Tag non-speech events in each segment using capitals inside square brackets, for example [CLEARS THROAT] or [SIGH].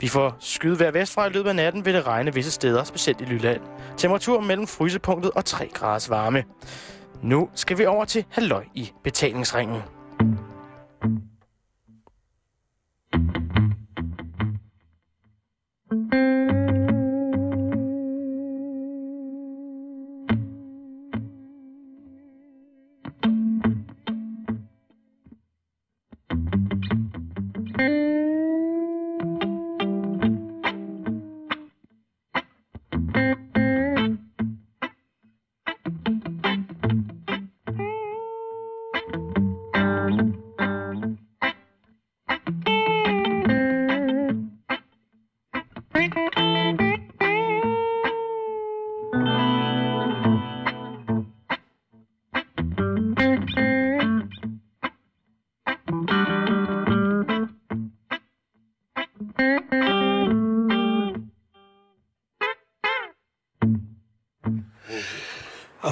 Vi får skyde hver vestfra i løbet af natten, vil det regne visse steder, specielt i Lylland. Temperatur mellem frysepunktet og 3 graders varme. Nu skal vi over til halløj i betalingsringen.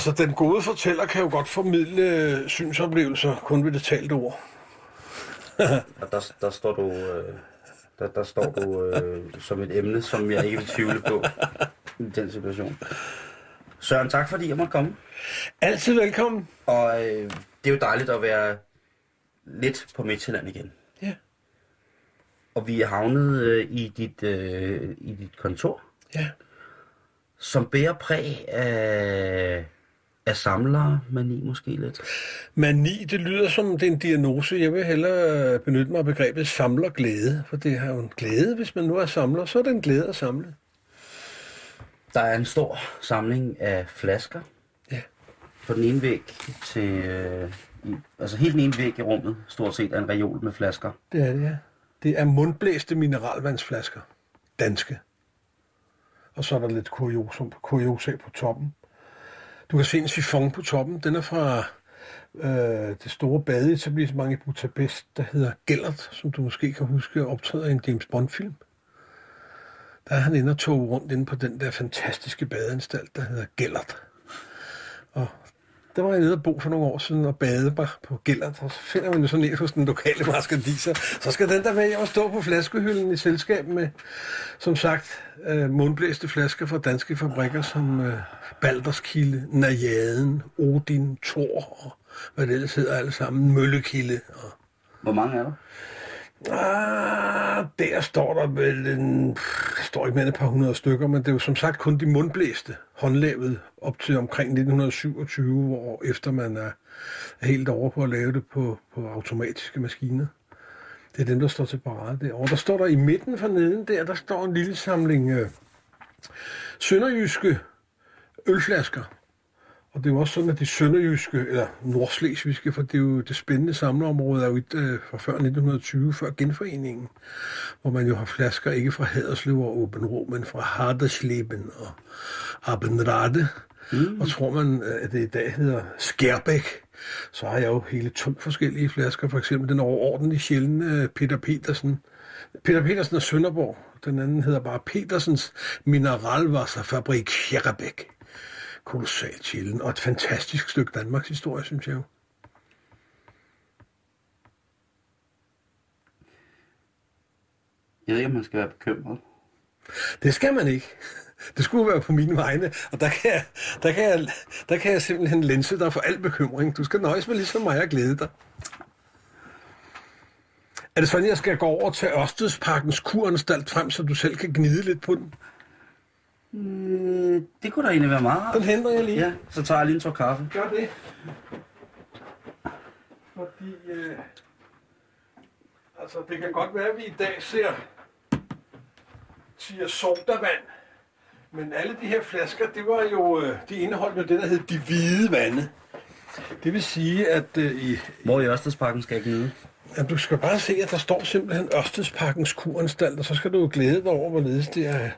Altså, den gode fortæller kan jo godt formidle øh, synsoplevelser kun ved det talte ord. [LAUGHS] Og der, der står du, øh, der, der står du øh, som et emne, som jeg ikke vil tvivle på i den situation. Søren, tak fordi jeg måtte komme. Altid velkommen. Og øh, det er jo dejligt at være lidt på Midtjylland igen. Ja. Og vi er havnet øh, i, dit, øh, i dit kontor, Ja. som bærer præg af, af samlermani måske lidt. Mani, det lyder som det er en diagnose. Jeg vil hellere benytte mig af begrebet samlerglæde, for det er jo en glæde, hvis man nu er samler, så er det en glæde at samle. Der er en stor samling af flasker. Ja. På den ene væg til... Øh, i, altså helt den ene væg i rummet, stort set, er en reol med flasker. Det er det, ja. Det er mundblæste mineralvandsflasker. Danske. Og så er der lidt kuriosum, kuriosa på toppen. Du kan se en sifon på toppen. Den er fra øh, det store badeetablissement i Budapest, der hedder Gellert, som du måske kan huske optræder i en James Bond-film. Der er han inde og tog rundt inde på den der fantastiske badeanstalt, der hedder Gellert. Og der var jeg nede og bo for nogle år siden og bade mig på Gellert, så finder man jo sådan en hos den lokale maskandiser. Så skal den der med at stå på flaskehylden i selskab med, som sagt, øh, mundblæste flasker fra danske fabrikker som øh, Balderskilde, Najaden, Odin, Thor og hvad det ellers hedder alle sammen, Møllekilde og Hvor mange er der? Ah, der står der vel en... pff, Der står ikke mere end et par hundrede stykker, men det er jo som sagt kun de mundblæste håndlavet op til omkring 1927, hvor efter man er helt over på at lave det på, på automatiske maskiner. Det er dem, der står til parade derovre. Der står der i midten for neden der, der står en lille samling øh, sønderjyske ølflasker. Og det er jo også sådan, at de sønderjyske, eller nordslesvigske, for det er jo det spændende samleområde, er jo et, øh, fra før 1920, før genforeningen, hvor man jo har flasker ikke fra Haderslev og Åben Rå, men fra Hardersleben og Abenrade. Mm. Og tror man, øh, at det i dag hedder Skærbæk, så har jeg jo hele to forskellige flasker. For eksempel den overordentligt sjældne Peter Petersen. Peter Petersen er Sønderborg. Den anden hedder bare Petersens Mineralwasserfabrik Skærbæk kolossalt sjælden, og et fantastisk stykke Danmarks historie, synes jeg jo. Jeg ved ikke, om man skal være bekymret. Det skal man ikke. Det skulle være på mine vegne, og der kan jeg, der kan jeg, der kan jeg simpelthen lense dig for al bekymring. Du skal nøjes med ligesom mig og glæde dig. Er det sådan, jeg skal gå over til Ørstedsparkens kuranstalt frem, så du selv kan gnide lidt på den? Mm, det kunne da egentlig være meget. Den henter jeg lige. Ja, så tager jeg lige en tår kaffe. Gør det. Fordi, øh, altså det kan godt være, at vi i dag ser, siger sodavand. Men alle de her flasker, det var jo, øh, de indeholdt jo det, der hed de hvide vande. Det vil sige, at øh, i, Hvor i Ørstedsparken skal jeg gnide? Ja, du skal bare se, at der står simpelthen Ørstedsparkens kuranstalt, og så skal du jo glæde dig over, hvorledes det er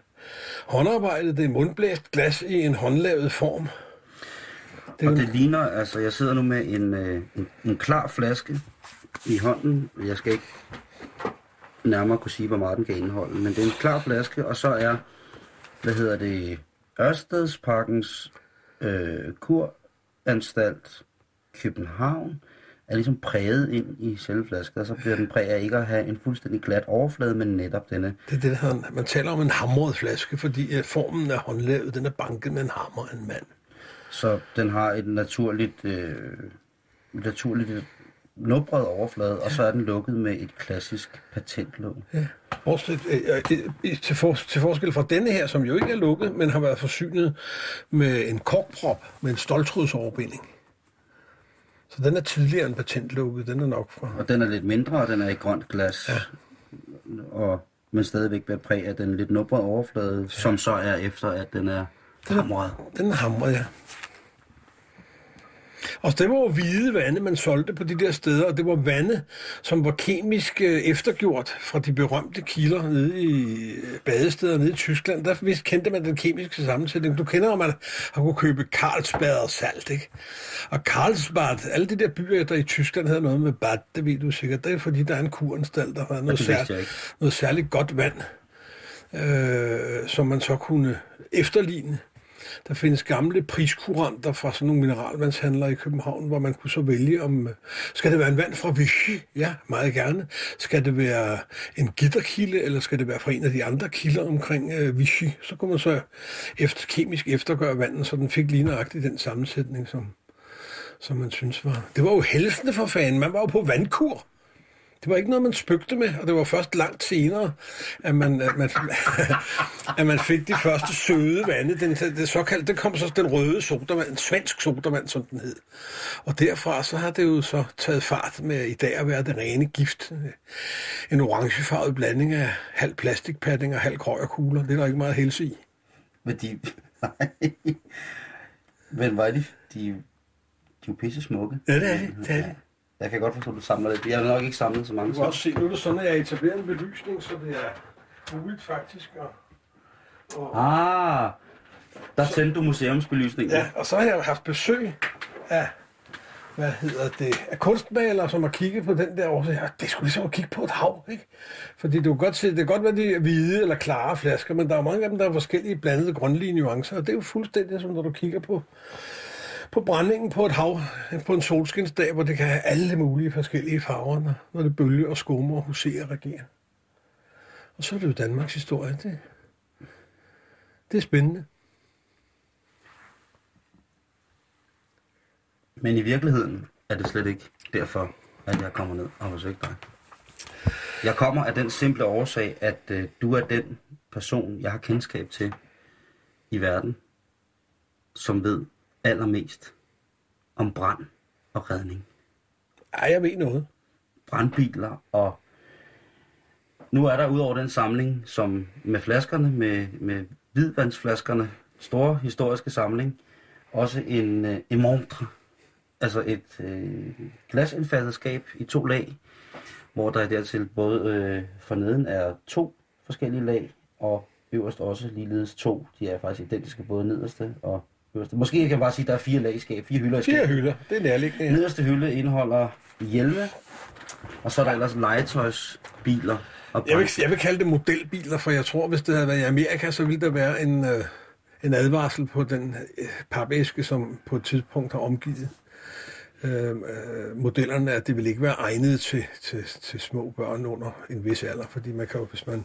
håndarbejdet. Det er mundblæst glas i en håndlavet form. Det Og det ligner, altså jeg sidder nu med en, øh, en, en klar flaske i hånden. Jeg skal ikke nærmere kunne sige, hvor meget den kan indeholde, men det er en klar flaske, og så er, hvad hedder det, Ørstedsparkens øh, kuranstalt København er ligesom præget ind i selve flasken, og så bliver den præget af ikke at have en fuldstændig glat overflade, men netop denne. Det er det, der man taler om en hamret flaske, fordi øh, formen af håndlavet, den er banket med en hammer af en mand. Så den har et naturligt, øh, naturligt nubret overflade, og så er den lukket med et klassisk patentlåg. Ja. Bortset, øh, øh, til, for, til forskel fra denne her, som jo ikke er lukket, men har været forsynet med en korkprop med en stoltrådsoverbinding. Så den er tidligere end patentlukket, den er nok fra... Og den er lidt mindre, og den er i grønt glas. Ja. Og, men stadigvæk bliver præg af den lidt nubrede overflade, ja. som så er efter, at den er hamret. Den er hamret, ja. Og det var jo hvide vande, man solgte på de der steder, og det var vande, som var kemisk øh, eftergjort fra de berømte kilder nede i øh, badesteder nede i Tyskland. Der vidste, kendte man den kemiske sammensætning. Du kender, at man har kunne købe Carlsbad og salt, ikke? Og Carlsbad, alle de der byer, der i Tyskland havde noget med bad, det ved du sikkert. Det er fordi, der er en kuranstalt, der har noget, sær, noget særligt godt vand, øh, som man så kunne efterligne der findes gamle priskuranter fra sådan nogle mineralvandshandlere i København, hvor man kunne så vælge om, øh, skal det være en vand fra Vichy? Ja, meget gerne. Skal det være en gitterkilde, eller skal det være fra en af de andre kilder omkring øh, Vichy? Så kunne man så efter, kemisk eftergøre vandet, så den fik lige nøjagtigt den sammensætning, som, som man synes var. Det var jo helsende for fanden. Man var jo på vandkur. Det var ikke noget, man spøgte med, og det var først langt senere, at man, at man, [LAUGHS] at man fik de første søde vande. Den, det såkaldte, det kom så den røde sodavand, en svensk sodavand, som den hed. Og derfra så har det jo så taget fart med i dag at være det rene gift. En orangefarvet blanding af halv plastikpadding og halv krøjerkugler. Det er der ikke meget helse i. Men de... [LAUGHS] Men var de... De, de er jo pisse smukke. Ja, det er det. det, er det. Jeg kan godt forstå, at du samler lidt. Jeg har nok ikke samlet så mange. Du kan også se, nu er det sådan, at jeg etablerer en belysning, så det er muligt faktisk. Og... Ah, der så... tændte du museumsbelysningen. Ja, og så har jeg haft besøg af hvad hedder det, af kunstmalere, som har kigget på den der og så det skulle ligesom at kigge på et hav, ikke? Fordi du kan godt se, det kan godt være de hvide eller klare flasker, men der er mange af dem, der er forskellige blandede grønlige nuancer, og det er jo fuldstændig som når du kigger på på brændingen på et hav, på en solskinsdag, hvor det kan have alle mulige forskellige farver, når det bølger og skummer og huserer og regerer. Og så er det jo Danmarks historie. Det, det er spændende. Men i virkeligheden er det slet ikke derfor, at jeg kommer ned og besøger dig. Jeg kommer af den simple årsag, at øh, du er den person, jeg har kendskab til i verden, som ved allermest om brand og redning? Ja, jeg ved noget. Brandbiler og... Nu er der udover den samling, som med flaskerne, med, med hvidvandsflaskerne, store historiske samling, også en, øh, en montre, altså et øh, glasindfattet skab i to lag, hvor der dertil både øh, forneden er to forskellige lag, og øverst også ligeledes to. De er faktisk identiske, både nederste og øverste. Måske kan jeg bare sige, at der er fire lag i skab, fire hylder i skab. Fire hylder, det er nærliggende. Nederste hylde indeholder hjelme, og så er der ellers legetøjsbiler. Og jeg, vil, jeg vil kalde det modelbiler, for jeg tror, hvis det havde været i Amerika, så ville der være en, øh, en advarsel på den øh, papæske, som på et tidspunkt har omgivet øh, øh, modellerne, at det vil ikke være egnet til, til, til små børn under en vis alder, fordi man kan jo, hvis man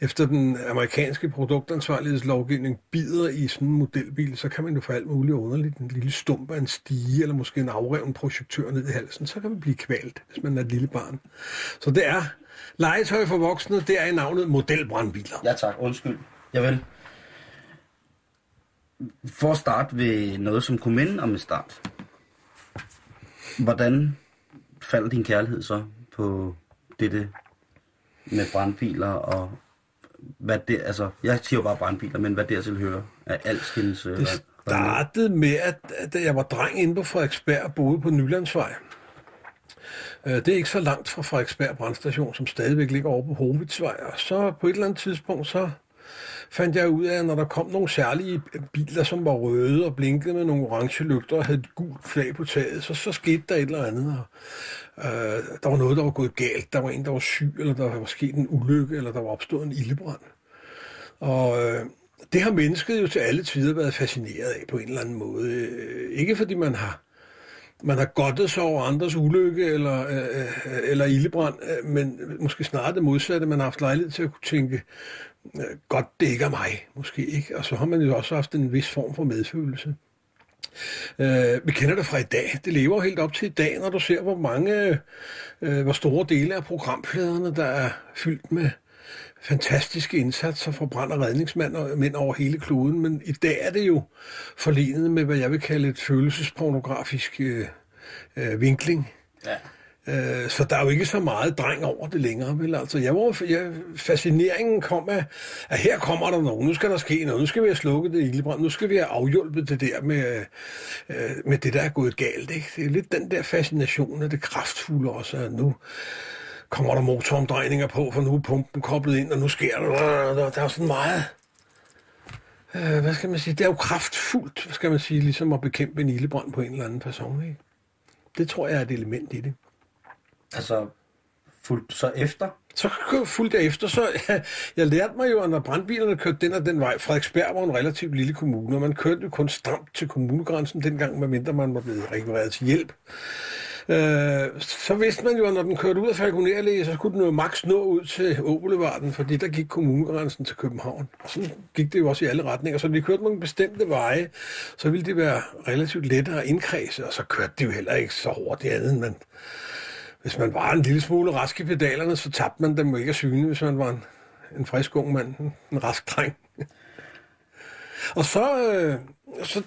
efter den amerikanske produktansvarlighedslovgivning bider i sådan en modelbil, så kan man jo få alt muligt underligt. En lille stump af en stige, eller måske en afreven projektør ned i halsen. Så kan man blive kvalt, hvis man er et lille barn. Så det er legetøj for voksne, det er i navnet modelbrandbiler. Ja tak, undskyld. Jeg vil. For at starte ved noget, som kunne minde om en start. Hvordan faldt din kærlighed så på dette med brandbiler og hvad det, altså, jeg siger jo bare brandbiler, men hvad dertil hører af alskens... Øh, det startede med, at, at jeg var dreng inde på Frederiksberg og boede på Nylandsvej. Øh, det er ikke så langt fra Frederiksberg brandstation, som stadigvæk ligger over på Hovitsvej. Og så på et eller andet tidspunkt, så fandt jeg ud af, at når der kom nogle særlige biler, som var røde og blinkede med nogle orange lygter og havde et gult flag på taget, så, så skete der et eller andet. Og, øh, der var noget, der var gået galt. Der var en, der var syg, eller der var sket en ulykke, eller der var opstået en ildebrand. Og øh, det har mennesket jo til alle tider været fascineret af på en eller anden måde. Ikke fordi man har man har godtet sig over andres ulykke eller, øh, øh eller ildebrand, øh, men måske snarere det modsatte. Man har haft lejlighed til at kunne tænke, øh, godt, det ikke er mig, måske ikke. Og så har man jo også haft en vis form for medfølelse. Øh, vi kender det fra i dag. Det lever helt op til i dag, når du ser, hvor mange, øh, hvor store dele af programfladerne, der er fyldt med fantastiske indsatser fra brand- og redningsmænd og mænd over hele kloden. Men i dag er det jo forlenet med, hvad jeg vil kalde et følelsespornografisk øh, øh, vinkling. Ja. Øh, så der er jo ikke så meget dreng over det længere, vel? Altså, jeg var, jeg, fascineringen kom af, at her kommer der nogen, nu skal der ske noget, nu skal vi have slukket det ildebrand, nu skal vi have afhjulpet det der med, øh, med det, der er gået galt, ikke? Det er lidt den der fascination af det kraftfulde også, at nu kommer der motoromdrejninger på, for nu er pumpen koblet ind, og nu sker der, der, der er sådan meget, øh, hvad skal man sige, det er jo kraftfuldt, skal man sige, ligesom at bekæmpe en ildebrand på en eller anden person, ikke? Det tror jeg er et element i det. Altså, fuldt så efter? Så fulgte jeg efter, så jeg, [LAUGHS] jeg lærte mig jo, at når brandbilerne kørte den og den vej, Frederiksberg var en relativt lille kommune, og man kørte jo kun stramt til kommunegrænsen dengang, medmindre man var blevet rekvireret til hjælp. Øh, så vidste man jo, at når den kørte ud af Falconerlæge, så skulle den jo maks nå ud til Åbelevarden, fordi der gik kommunegrænsen til København. Og så gik det jo også i alle retninger. Så de kørte nogle bestemte veje, så ville det være relativt lettere at indkredse, og så kørte de jo heller ikke så hurtigt andet, end man hvis man var en lille smule rask i pedalerne, så tabte man dem jo ikke af syne, hvis man var en, en frisk ung mand, en, en rask dreng. [LAUGHS] og så, øh, så,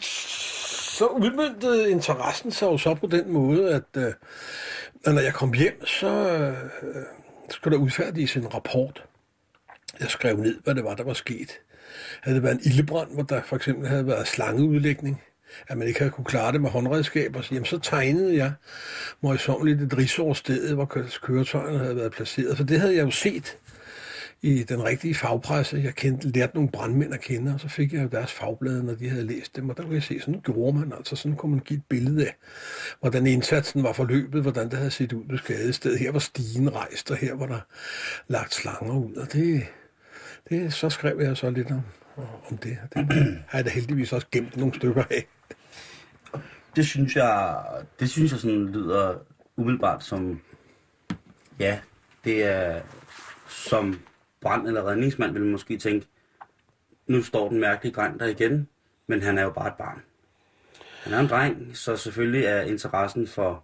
så udmyndtede interessen sig jo så på den måde, at øh, når jeg kom hjem, så øh, skulle der udfærdiges en rapport. Jeg skrev ned, hvad det var, der var sket. Havde det været en ildebrand, hvor der for eksempel havde været slangeudlægning, at man ikke havde kunne klare det med håndredskaber, så, jamen, så tegnede jeg møjsommeligt et rigsår stedet, hvor køretøjerne havde været placeret. For det havde jeg jo set i den rigtige fagpresse. Jeg kendte, lærte nogle brandmænd at kende, og så fik jeg jo deres fagblade, når de havde læst dem, og der kunne jeg se, sådan gjorde man, altså sådan kunne man give et billede af, hvordan indsatsen var forløbet, hvordan det havde set ud på skadestedet. Her var stigen rejst, og her var der lagt slanger ud, og det, det så skrev jeg så lidt om, om det. Det har jeg da heldigvis også gemt nogle stykker af det synes jeg, det synes jeg sådan lyder umiddelbart som, ja, det er som brand- eller redningsmand vil måske tænke, nu står den mærkelige dreng der igen, men han er jo bare et barn. Han er en dreng, så selvfølgelig er interessen for,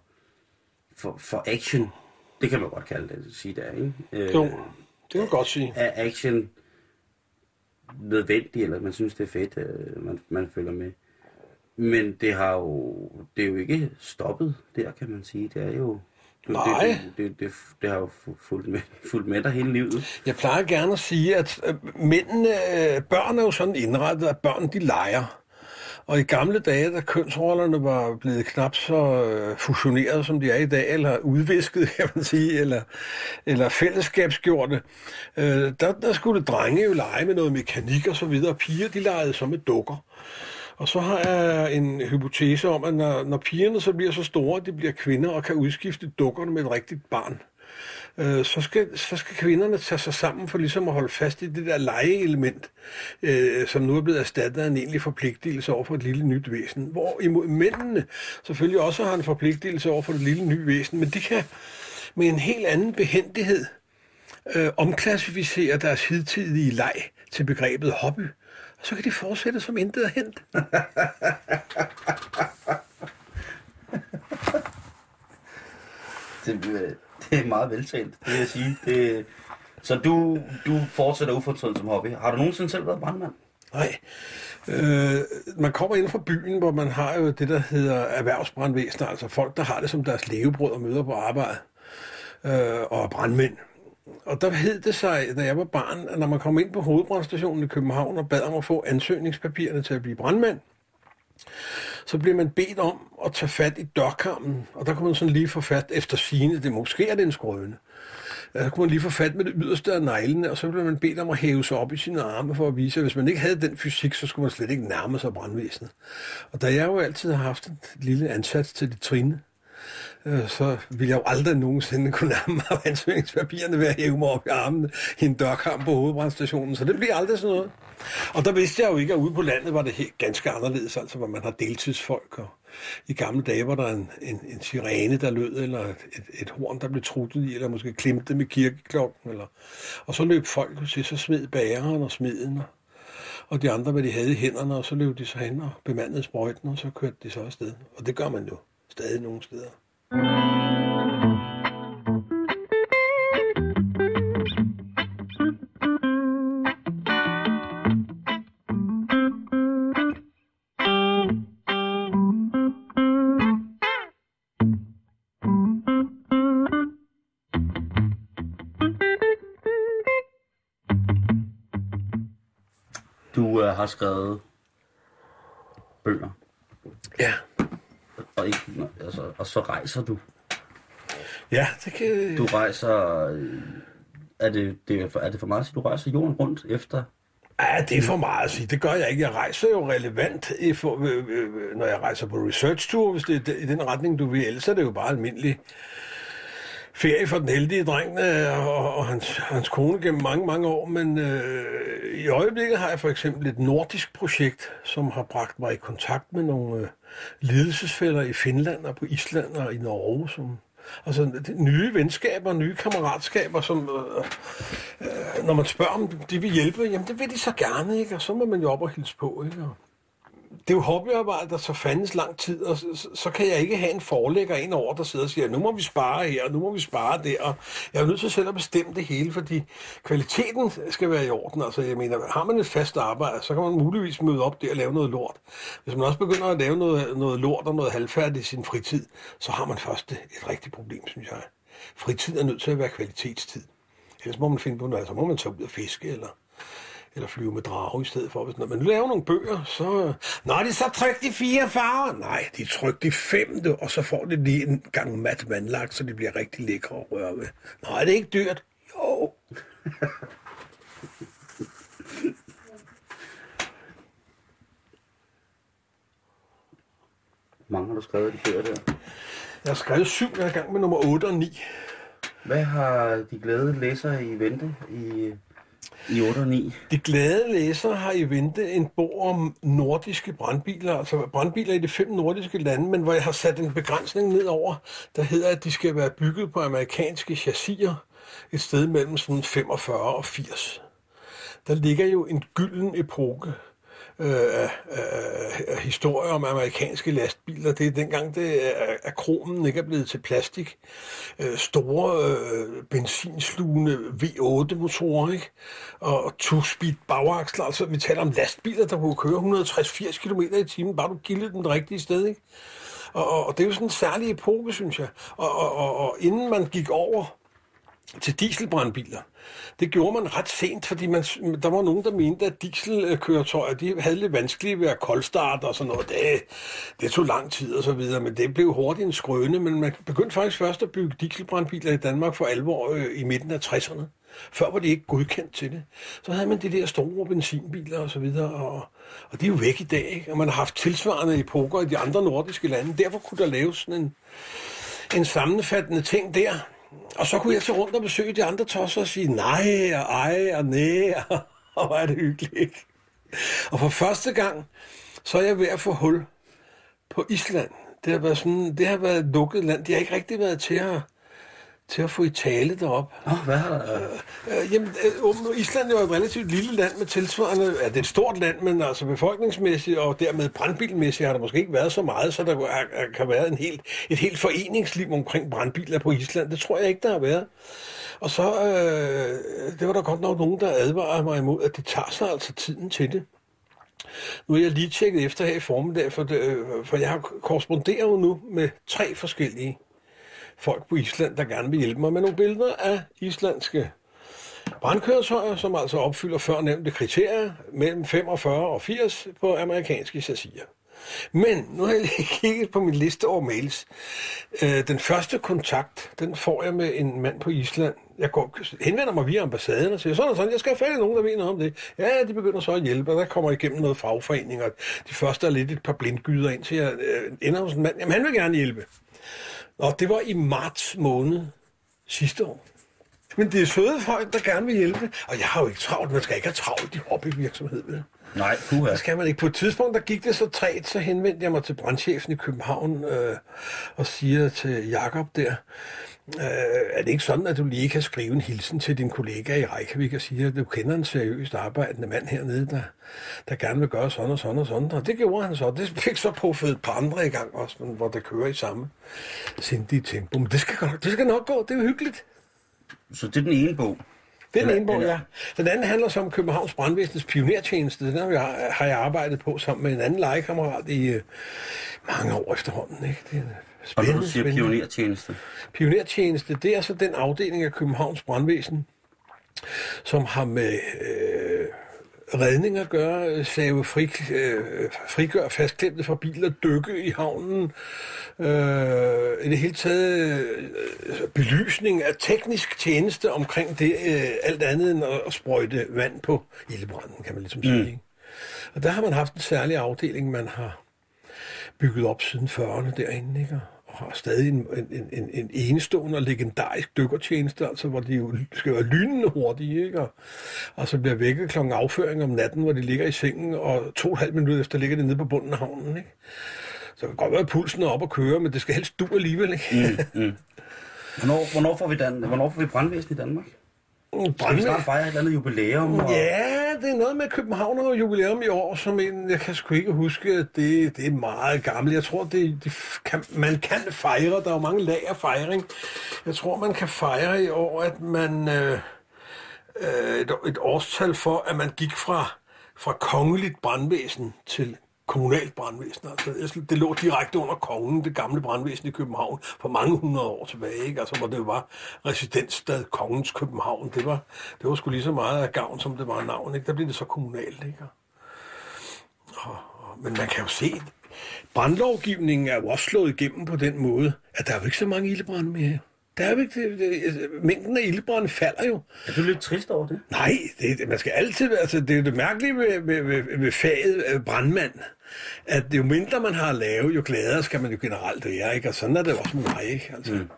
for, for action, det kan man godt kalde det, sige der, ikke? Øh, jo, det kan man godt sige. Er action nødvendig, eller man synes, det er fedt, øh, man, man følger med. Men det har jo, det er jo ikke stoppet der, kan man sige. Det er jo... Nej. Det, det, det, det, det har jo fulgt med, [LAUGHS] fulgt med dig hele livet. Jeg plejer gerne at sige, at øh, mændene, øh, børn er jo sådan indrettet, at børn de leger. Og i gamle dage, da kønsrollerne var blevet knap så øh, fusioneret, som de er i dag, eller udvisket, [LAUGHS] kan man sige, eller, eller fællesskabsgjorte, øh, der, der skulle drenge jo lege med noget mekanik og så videre. Piger, de legede så med dukker. Og så har jeg en hypotese om, at når, når pigerne så bliver så store, at de bliver kvinder og kan udskifte dukkerne med et rigtigt barn, øh, så, skal, så skal kvinderne tage sig sammen for ligesom at holde fast i det der legeelement, øh, som nu er blevet erstattet af en egentlig forpligtelse over for et lille nyt væsen. Hvor imod mændene selvfølgelig også har en forpligtelse over for et lille nyt væsen, men de kan med en helt anden behendighed øh, omklassificere deres hidtidige leg til begrebet hobby og så kan de fortsætte som intet er hent. det, det er meget veltalt, det vil jeg sige. Det, så du, du fortsætter ufortrødent som hobby. Har du nogensinde selv været brandmand? Nej. Øh, man kommer ind fra byen, hvor man har jo det, der hedder erhvervsbrandvæsener, altså folk, der har det som deres levebrød og møder på arbejde, øh, og brandmænd og der hed det sig, da jeg var barn, at når man kom ind på hovedbrandstationen i København og bad om at få ansøgningspapirerne til at blive brandmand, så blev man bedt om at tage fat i dørkammen, og der kunne man sådan lige få fat efter sine, det måske er det en skrøne. Så kunne man lige få fat med det yderste af neglene, og så blev man bedt om at hæve sig op i sine arme for at vise, at hvis man ikke havde den fysik, så skulle man slet ikke nærme sig brandvæsenet. Og da jeg jo altid har haft et lille ansats til det trine, øh, så vil jeg jo aldrig nogensinde kunne nærme mig [LAUGHS] ansøgningspapirerne ved at hæve mig op i armene i en dørkamp på hovedbrandstationen, så det bliver aldrig sådan noget. Og der vidste jeg jo ikke, at ude på landet var det helt ganske anderledes, altså hvor man har deltidsfolk og i gamle dage var der en, en, en sirene, der lød, eller et, et, et horn, der blev truttet i, eller måske klemte med kirkeklokken. Eller, og så løb folk til, så smed bæreren og smeden, og, og de andre, hvad de havde i hænderne, og så løb de så hen og bemandede sprøjten, og så kørte de så afsted. Og det gør man jo stadig nogle steder. Du øh, har skrevet bøger, Ja og, ikke, altså, og så rejser du. Ja, det kan... Du rejser... øh, Er det, det er, for, er det for meget at sige, du rejser jorden rundt efter? Ja, det er for meget at sige. Det gør jeg ikke. Jeg rejser jo relevant, øh, øh, når jeg rejser på research-tour, hvis det er i den retning, du vil. Ellers er det jo bare almindelig ferie for den heldige dreng øh, og, og hans, hans kone gennem mange, mange år. Men øh, i øjeblikket har jeg for eksempel et nordisk projekt, som har bragt mig i kontakt med nogle øh, ledelsesfælder i Finland og på Island og i Norge, som Altså nye venskaber, nye kammeratskaber, som øh, øh, når man spørger om de vil hjælpe, jamen det vil de så gerne, ikke? Og så må man jo op og hilse på, ikke? Og det er jo hobbyarbejde, der så fandens lang tid, og så, så- kan jeg ikke have en forlægger ind over, der sidder og siger, nu må vi spare her, og nu må vi spare der, og jeg er nødt til selv at bestemme det hele, fordi kvaliteten skal være i orden. Altså, jeg mener, har man et fast arbejde, så kan man muligvis møde op der og lave noget lort. Hvis man også begynder at lave noget, noget lort og noget halvfærdigt i sin fritid, så har man først et rigtigt problem, synes jeg. Fritid er nødt til at være kvalitetstid. Ellers må man finde på noget, så må man tage ud og fiske, eller eller flyve med drage i stedet for. Hvis når man laver nogle bøger, så... Nå, er de så trykt i fire farver? Nej, de er trykt i fem, du, og så får de lige en gang mat vandlagt, så de bliver rigtig lækre at røre ved. Nå, er det ikke dyrt? Jo. Mange har du skrevet de bøger der. Jeg har skrevet syv, jeg er i gang med nummer 8 og 9. Hvad har de glade læsere i vente i, i 8 og 9? De glade læsere har i vente en bog om nordiske brandbiler, altså brandbiler i de fem nordiske lande, men hvor jeg har sat en begrænsning ned over, der hedder, at de skal være bygget på amerikanske chassiser et sted mellem sådan 45 og 80. Der ligger jo en gylden epoke øh, øh, historie historier om amerikanske lastbiler. Det er dengang, det er, at kronen ikke er blevet til plastik. Øh, store øh, benzinslugende V8-motorer, ikke? Og, og two-speed bagaksler. Altså, vi taler om lastbiler, der kunne køre 160-80 km i timen, bare du gildede den rigtige sted, ikke? Og, og, og det er jo sådan en særlig epoke, synes jeg. Og, og, og, og inden man gik over til dieselbrandbiler. Det gjorde man ret sent, fordi man, der var nogen, der mente, at dieselkøretøjer de havde lidt vanskeligt ved at koldstarte og sådan noget. Det, det tog lang tid og så videre, men det blev hurtigt en skrøne. Men man begyndte faktisk først at bygge dieselbrandbiler i Danmark for alvor øh, i midten af 60'erne. Før var de ikke godkendt til det. Så havde man de der store benzinbiler og så videre, og, og de er jo væk i dag. Ikke? Og man har haft tilsvarende epoker i de andre nordiske lande. Derfor kunne der laves sådan en, en sammenfattende ting der. Og så kunne jeg tage rundt og besøge de andre tosser og sige nej og ej og næ, [LAUGHS] og hvor er det hyggeligt. ikke? Og for første gang, så er jeg ved at få hul på Island. Det har været, sådan, det har været et lukket land. De har ikke rigtig været til at, til at få i tale derop. Nå, hvad har der? Øh, jamen, øh, Island er jo et relativt lille land med tilsvarende, ja, det er et stort land, men altså befolkningsmæssigt og dermed brandbilmæssigt har der måske ikke været så meget, så der er, kan være en helt, et helt foreningsliv omkring brandbiler på Island. Det tror jeg ikke, der har været. Og så, øh, det var der godt nok nogen, der advarede mig imod, at det tager sig altså tiden til det. Nu er jeg lige tjekket efter her i formiddag, for, det, øh, for jeg har korresponderet jo nu med tre forskellige folk på Island, der gerne vil hjælpe mig med nogle billeder af islandske brandkøretøjer, som altså opfylder førnævnte kriterier mellem 45 og 80 på amerikanske chassier. Men nu har jeg lige [LAUGHS] kigget på min liste over mails. Øh, den første kontakt, den får jeg med en mand på Island. Jeg går, henvender mig via ambassaden og siger, sådan og sådan, jeg skal have fat i nogen, der ved noget om det. Ja, de begynder så at hjælpe, og der kommer igennem noget fagforening, og de første er lidt et par blindgyder ind til, jeg øh, ender hos en mand. Jamen, han vil gerne hjælpe. Og det var i marts måned sidste år. Men det er søde folk, der gerne vil hjælpe. Og jeg har jo ikke travlt. Man skal ikke have travlt i hobbyvirksomhed. Vel? Nej, puha. Det skal man ikke. På et tidspunkt, der gik det så træt, så henvendte jeg mig til brandchefen i København øh, og siger til Jakob der, øh, er det ikke sådan, at du lige kan skrive en hilsen til din kollega i Reykjavik og sige, at du kender en seriøst arbejdende mand hernede, der, der gerne vil gøre sådan og sådan og sådan. Og det gjorde han så. Det fik så påfødt et par andre i gang også, men hvor det kører i samme sindige tempo. Men det skal, godt- det skal nok gå. Det er jo hyggeligt. Så det er den ene bog. Det er den ene bog, ja. Den anden handler så om Københavns Brandvæsenets pionertjeneste. Den har jeg, har jeg arbejdet på sammen med en anden legekammerat i øh, mange år efterhånden. Ikke? Det er Og spændende, du siger spændende. pionertjeneste. Pionertjeneste, det er så den afdeling af Københavns Brandvæsen, som har med øh, redning at gøre, øh, save fri, øh, frigør fastklemte fra biler, dykke i havnen, øh, i det hele taget øh, belysning af teknisk tjeneste omkring det, øh, alt andet end at, sprøjte vand på ildebranden, kan man ligesom sige. Ikke? Og der har man haft en særlig afdeling, man har bygget op siden 40'erne derinde, ikke? og har stadig en, en, en, en enestående og legendarisk dykkertjeneste, altså hvor de jo skal være lynende hurtige, ikke? Og, og så bliver vækket kl. afføring om natten, hvor de ligger i sengen, og to og et halvt minutter efter ligger de nede på bunden af havnen, ikke? Så det kan godt være, at pulsen er op og køre, men det skal helst du alligevel, ikke? Mm, mm. Hvornår, hvornår, får vi Dan, hvornår får vi brandvæsen i Danmark? Skal vi snart fejre et eller andet jubilæum? Og... Ja, det er noget med København og jubilæum i år, som en, jeg kan sgu ikke huske, at det, det er meget gammelt. Jeg tror, det, det kan, man kan fejre, der er jo mange lag af fejring. Jeg tror, man kan fejre i år, at man øh, øh, et, et årstal for, at man gik fra, fra kongeligt brandvæsen til kommunalt brandvæsen. Altså, det lå direkte under kongen, det gamle brandvæsen i København, for mange hundrede år tilbage. Ikke? Altså, hvor det var residensstad Kongens København. Det var, det var sgu lige så meget af gavn, som det var navn. Ikke? Der blev det så kommunalt. Ikke? Og, og, men man kan jo se, brandlovgivningen er jo også slået igennem på den måde, at der er jo ikke så mange ildebrænde mere. Der er jo ikke, det, det, mængden af ildebrænde falder jo. Er du lidt trist over det? Nej, det, det- man skal altid, altså det er jo det mærkelige ved, ved, ved, ved faget øh, brandmand, at jo mindre man har at lave, jo gladere skal man jo generelt være, ikke? Og sådan er det også med mig, ikke? Altså. Mm.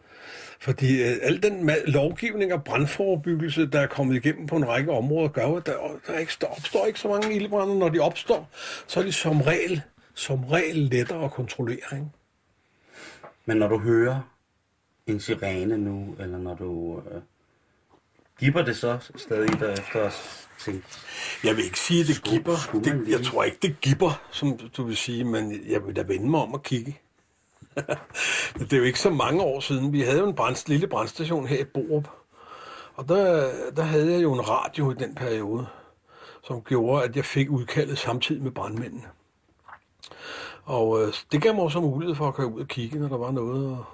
Fordi øh, al den lovgivning og brandforebyggelse, der er kommet igennem på en række områder, gør jo, at der, der ikke står, opstår ikke så mange ildebrænde. Når de opstår, så er de som regel, som regel lettere at kontrollere, ikke? Men når du hører en sirene nu, eller når du... Øh, giver det så stadig derefter os tænke, Jeg vil ikke sige, at det Sku- gipper. Det, jeg tror ikke, det gipper, som du vil sige, men jeg vil da vende mig om og kigge. [LAUGHS] det er jo ikke så mange år siden. Vi havde jo en brand, lille brandstation her i Borup. Og der, der havde jeg jo en radio i den periode, som gjorde, at jeg fik udkaldet samtidig med brandmændene. Og øh, det gav mig også mulighed for at køre ud og kigge, når der var noget. Og,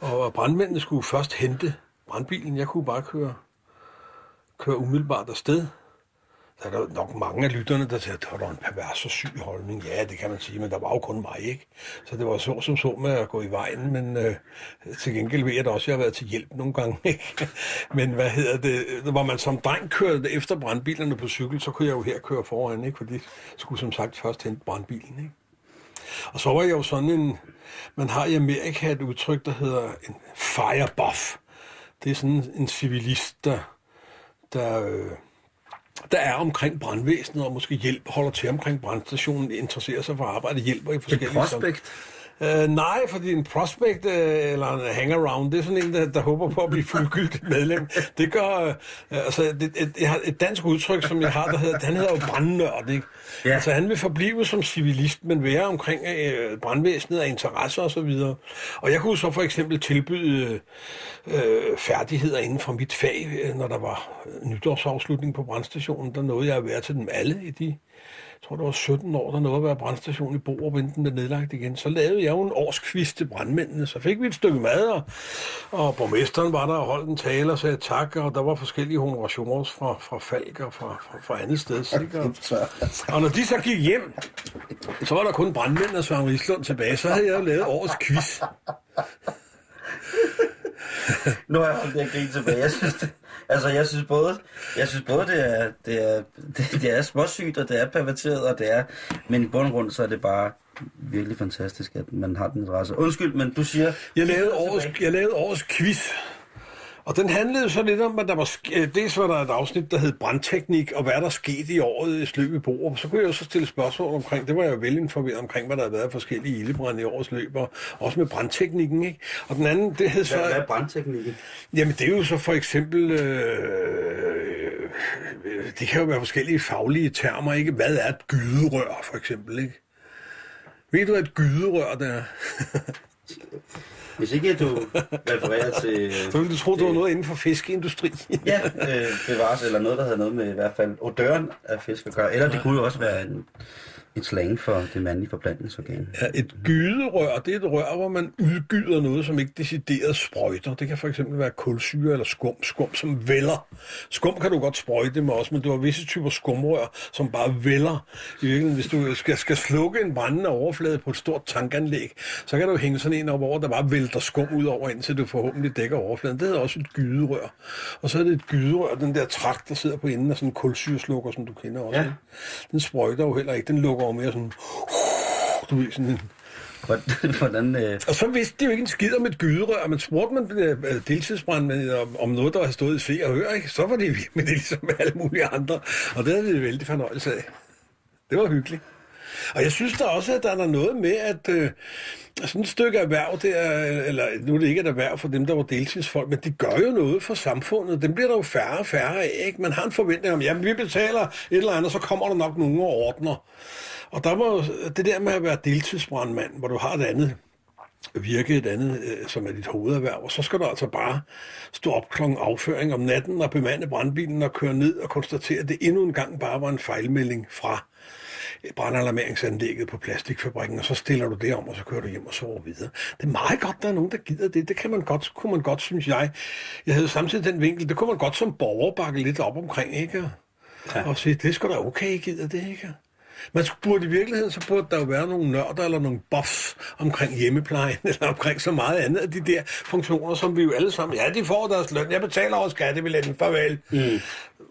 og brandmændene skulle først hente brandbilen. Jeg kunne bare køre, køre umiddelbart afsted. Der er der nok mange af lytterne, der siger, at der var en pervers og syg holdning. Ja, det kan man sige, men der var jo kun mig, ikke? Så det var så som så med at gå i vejen, men øh, til gengæld ved jeg da også, at jeg har været til hjælp nogle gange, [LAUGHS] ikke? Men hvad hedder det? Øh, hvor man som dreng kørte efter brandbilerne på cykel, så kunne jeg jo her køre foran, ikke? Fordi jeg skulle som sagt først hente brandbilen, ikke? Og så var jeg jo sådan en... Man har i Amerika et udtryk, der hedder en fire buff. Det er sådan en civilist, der, der, øh, der er omkring brandvæsenet og måske hjælp, holder til omkring brandstationen, interesserer sig for arbejde, hjælper i et forskellige... prospect? Uh, nej, fordi en prospect uh, eller en hangaround, det er sådan en, der, der håber på at blive fuldgyldigt medlem. Det gør, uh, altså, det, et, jeg har et dansk udtryk, som jeg har, der hedder, han hedder jo brandnørd, ikke? Ja. Altså, han vil forblive som civilist, men være omkring uh, brandvæsenet af interesser og så videre. Og jeg kunne så for eksempel tilbyde uh, færdigheder inden for mit fag, øh, når der var øh, nytårsafslutning på brandstationen, der nåede jeg at være til dem alle i de jeg tror, det var 17 år, der nåede at være brandstation i Borup, inden den blev nedlagt igen. Så lavede jeg jo en årskvist til brandmændene, så fik vi et stykke mad, og, og borgmesteren var der og holdt en tale og sagde tak, og der var forskellige honorationer fra, fra Falk og fra, fra, fra andet sted. [LAUGHS] Ikke? Og, og når de så gik hjem, så var der kun brandmænd og Søren Rislund tilbage, så havde jeg jo lavet årets quiz. [LAUGHS] Nu har jeg holdt det grin tilbage. Jeg synes, det, altså, jeg synes både, jeg synes både det, er, det, er, det, [LAUGHS] det er småsygt, og det er perverteret, og det er... Men i bund og grund, så er det bare virkelig fantastisk, at man har den interesse. Undskyld, men du siger... Jeg lavede årets, jeg lavede årets quiz. Og den handlede så lidt om, at der var, øh, dels var der et afsnit, der hed brandteknik, og hvad der skete i året i Sløb i Borup. Så kunne jeg jo så stille spørgsmål omkring, det var jeg velinformeret omkring, hvad der havde været forskellige ildebrænde i årets løb, og også med brandteknikken, ikke? Og den anden, det hed så... Hvad, hvad er brandteknikken? Jamen, det er jo så for eksempel... Øh, det kan jo være forskellige faglige termer, ikke? Hvad er et gyderør, for eksempel, ikke? Ved du, hvad et gyderør det er? [LAUGHS] Hvis ikke du refererer til... [LAUGHS] Så ville du tro, det var noget inden for fiskeindustri. [LAUGHS] Ja, øh, bevares, eller noget, der havde noget med i hvert fald odøren af fisk at gøre. Eller det kunne jo også være en, en slang for det mandlige forplantningsorgan. Ja, et gyderør, det er et rør, hvor man udgyder noget, som ikke decideret sprøjter. Det kan for eksempel være kulsyre eller skum, skum som vælder. Skum kan du godt sprøjte med også, men du har visse typer skumrør, som bare vælder. I virkeligheden, hvis du skal, skal slukke en brændende overflade på et stort tankanlæg, så kan du hænge sådan en op over, der bare vælter skum ud over, indtil du forhåbentlig dækker overfladen. Det hedder også et gyderør. Og så er det et gyderør, den der trakt, der sidder på enden af sådan en kulsyreslukker, som du kender også. Ja. Den sprøjter jo heller ikke. Den lukker jo mere sådan... Du ved, sådan en Hvordan, øh, og så vidste de jo ikke en skid om et gyderør, men spurgte man øh, deltidsbrandmænd om, om noget, der har stået i se og hør, ikke? så var det [LAUGHS] med det ligesom med alle mulige andre. Og det havde vi vældig fornøjelse af. Det var hyggeligt. Og jeg synes da også, at der er noget med, at øh, sådan et stykke erhverv, det er, eller nu er det ikke et erhverv for dem, der var deltidsfolk, men de gør jo noget for samfundet. Dem bliver der jo færre og færre af. Ikke? Man har en forventning om, jamen vi betaler et eller andet, så kommer der nok nogen og ordner. Og der var det der med at være deltidsbrandmand, hvor du har et andet virke, et andet, øh, som er dit hovederhverv, og så skal du altså bare stå op klokken afføring om natten og bemande brandbilen og køre ned og konstatere, at det endnu en gang bare var en fejlmelding fra brandalarmeringsanlægget på plastikfabrikken, og så stiller du det om, og så kører du hjem og sover videre. Det er meget godt, der er nogen, der gider det. Det kan man godt, kunne man godt, synes jeg. Jeg havde samtidig den vinkel, det kunne man godt som borger bakke lidt op omkring, ikke? Ja. Og sige, det skal da okay, gider det, ikke? Man burde i virkeligheden, så burde der jo være nogle nørder eller nogle buffs omkring hjemmeplejen, [LAUGHS] eller omkring så meget andet af de der funktioner, som vi jo alle sammen, ja, de får deres løn, jeg betaler også skattebilletten, farvel. Mm.